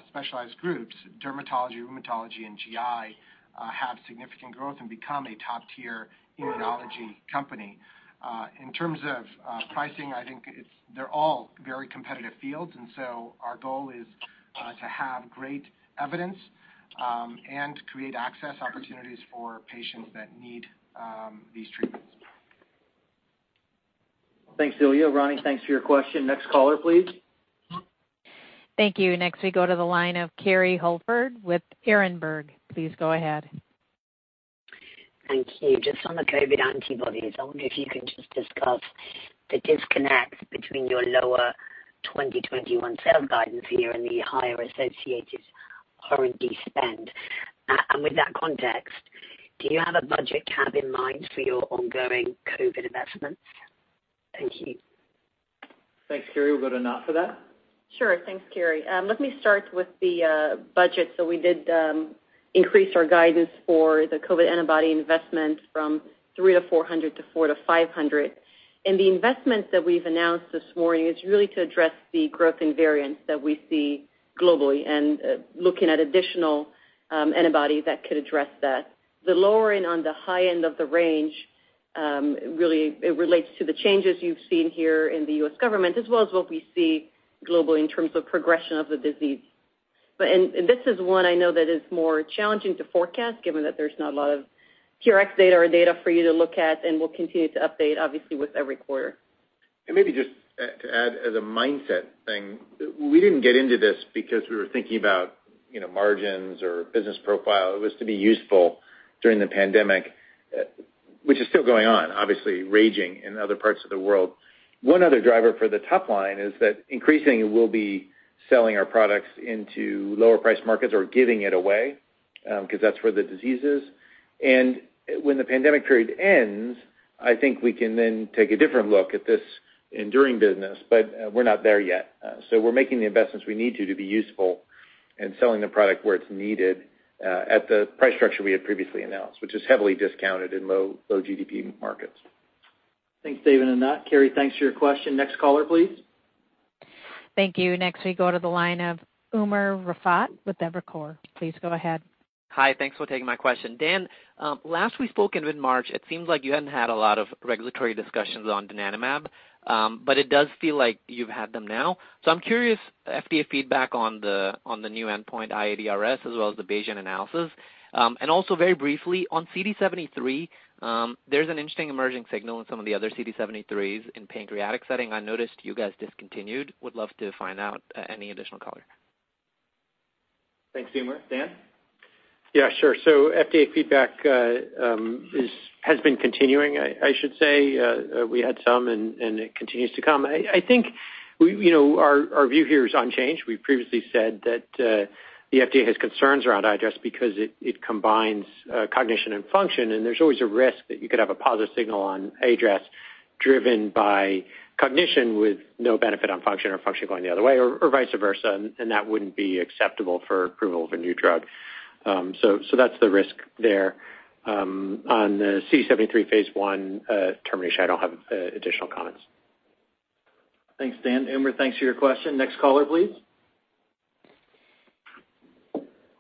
specialized groups, dermatology, rheumatology, and GI, have significant growth and become a top-tier immunology company. Uh, in terms of uh, pricing, I think they're all very competitive fields, and so our goal is uh, to have great evidence um, and create access opportunities for patients that need um, these treatments. Thanks, Ilya. Ronny, thanks for your question. Next caller, please. Thank you. Next we go to the line of Kerry Holford with Berenberg. Please go ahead. Thank you. Just on the COVID antibodies, I wonder if you can just discuss the disconnect between your lower 2021 sales guidance here and the higher associated R&D spend. Uh, and with that context, do you have a budget cap in mind for your ongoing COVID investments? Thank you. Thanks, Kerry. We'll go to Anat for that. Sure. Thanks, Kerry. Um, let me start with the uh, budget. So we did um, increase our guidance for the COVID antibody investment from $300 million-$400 million to $400 million-$500 million. The investments that we've announced this morning is really to address the growth in variants that we see globally and uh, looking at additional um, antibodies that could address that. The lowering on the high end of the range, um, really it relates to the changes you've seen here in the U.S. government, as well as what we see globally in terms of progression of the disease. This is one I know that is more challenging to forecast, given that there's not a lot of TRx data or data for you to look at, and we'll continue to update, obviously, with every quarter. And maybe just uh, to add as a mindset thing, we didn't get into this because we were thinking about you know, margins or business profile. It was to be useful during the pandemic, uh, which is still going on, obviously raging in other parts of the world. One other driver for the top line is that increasingly we'll be selling our products into lower price markets or giving it away, um, because that's where the disease is. And when the pandemic period ends, I think we can then take a different look at this enduring business, but uh, we're not there yet. Uh, so we're making the investments we need to be useful and selling the product where it's needed uh, at the price structure we had previously announced, which is heavily discounted in low GDP markets. Thanks, David and Anat. Kerry, thanks for your question. Next caller, please. Thank you. Next we go to the line of Umer Raffat with Evercore. Please go ahead. Hi. Thanks for taking my question. Dan, um, last we spoke in mid-March, it seems like you hadn't had a lot of regulatory discussions on donanemab, Um, but it does feel like you've had them now. So I'm curious, FDA feedback on the on the new endpoint iADRS as well as the Bayesian analysis. Um and also very briefly on CD73, um, there's an interesting emerging signal in some of the other CD73s in pancreatic setting. I noticed you guys discontinued. Would love to find out uh, any additional color. Thanks, Umer. Dan? Yeah, sure. So FDA feedback um, has been continuing, I should say. Uh, we had some, and it continues to come. I think we you know our view here is unchanged. We've previously said that uh, the FDA has concerns around iADRS because it combines uh, cognition and function, and there's always a risk that you could have a positive signal on iADRS driven by cognition with no benefit on function or function going the other way, or vice versa, and that wouldn't be acceptable for approval of a new drug. Um, that's the risk there. Um, on the CD73 phase I uh, termination, I don't have uh, additional comments. Thanks, Dan. Umer, thanks for your question. Next caller, please.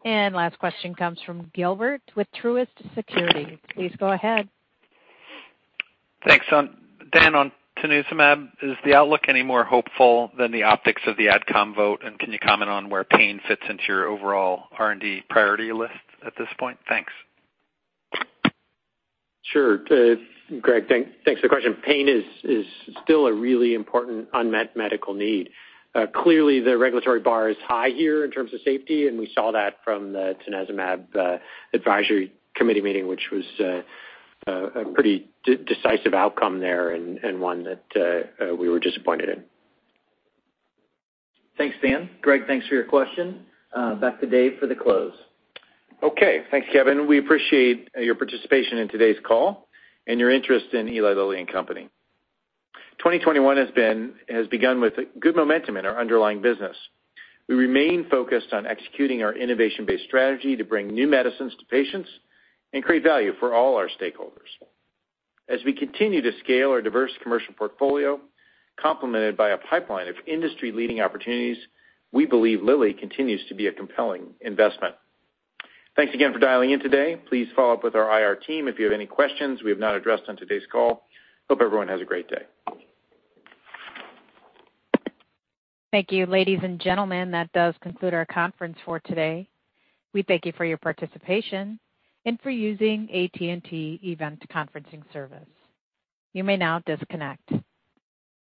And last question comes from Gilbert with Truist Securities. Please go ahead. Thanks. Dan, on tanezumab, is the outlook any more hopeful than the optics of the AdCom vote? And can you comment on where pain fits into your overall R&D priority list at this point? Thanks. Sure. Uh, Greg, thanks for the question. Pain is still a really important unmet medical need. Uh, clearly, the regulatory bar is high here in terms of safety, and we saw that from the tanezumab uh, advisory committee meeting, which was a pretty decisive outcome there and one that uh, we were disappointed in. Thanks, Dan. Greg, thanks for your question. Uh, back to Dave for the close. Okay. Thanks, Kevin. We appreciate uh, your participation in today's call and your interest in Eli Lilly and Company. 2021 has been has begun with good momentum in our underlying business. We remain focused on executing our innovation-based strategy to bring new medicines to patients and create value for all our stakeholders. As we continue to scale our diverse commercial portfolio, complemented by a pipeline of industry-leading opportunities, we believe Lilly continues to be a compelling investment. Thanks again for dialing in today. Please follow up with our IR team if you have any questions we have not addressed on today's call. Hope everyone has a great day. Thank you. Ladies and gentlemen, that does conclude our conference for today. We thank you for your participation and for using AT&T Event Conferencing Service. You may now disconnect.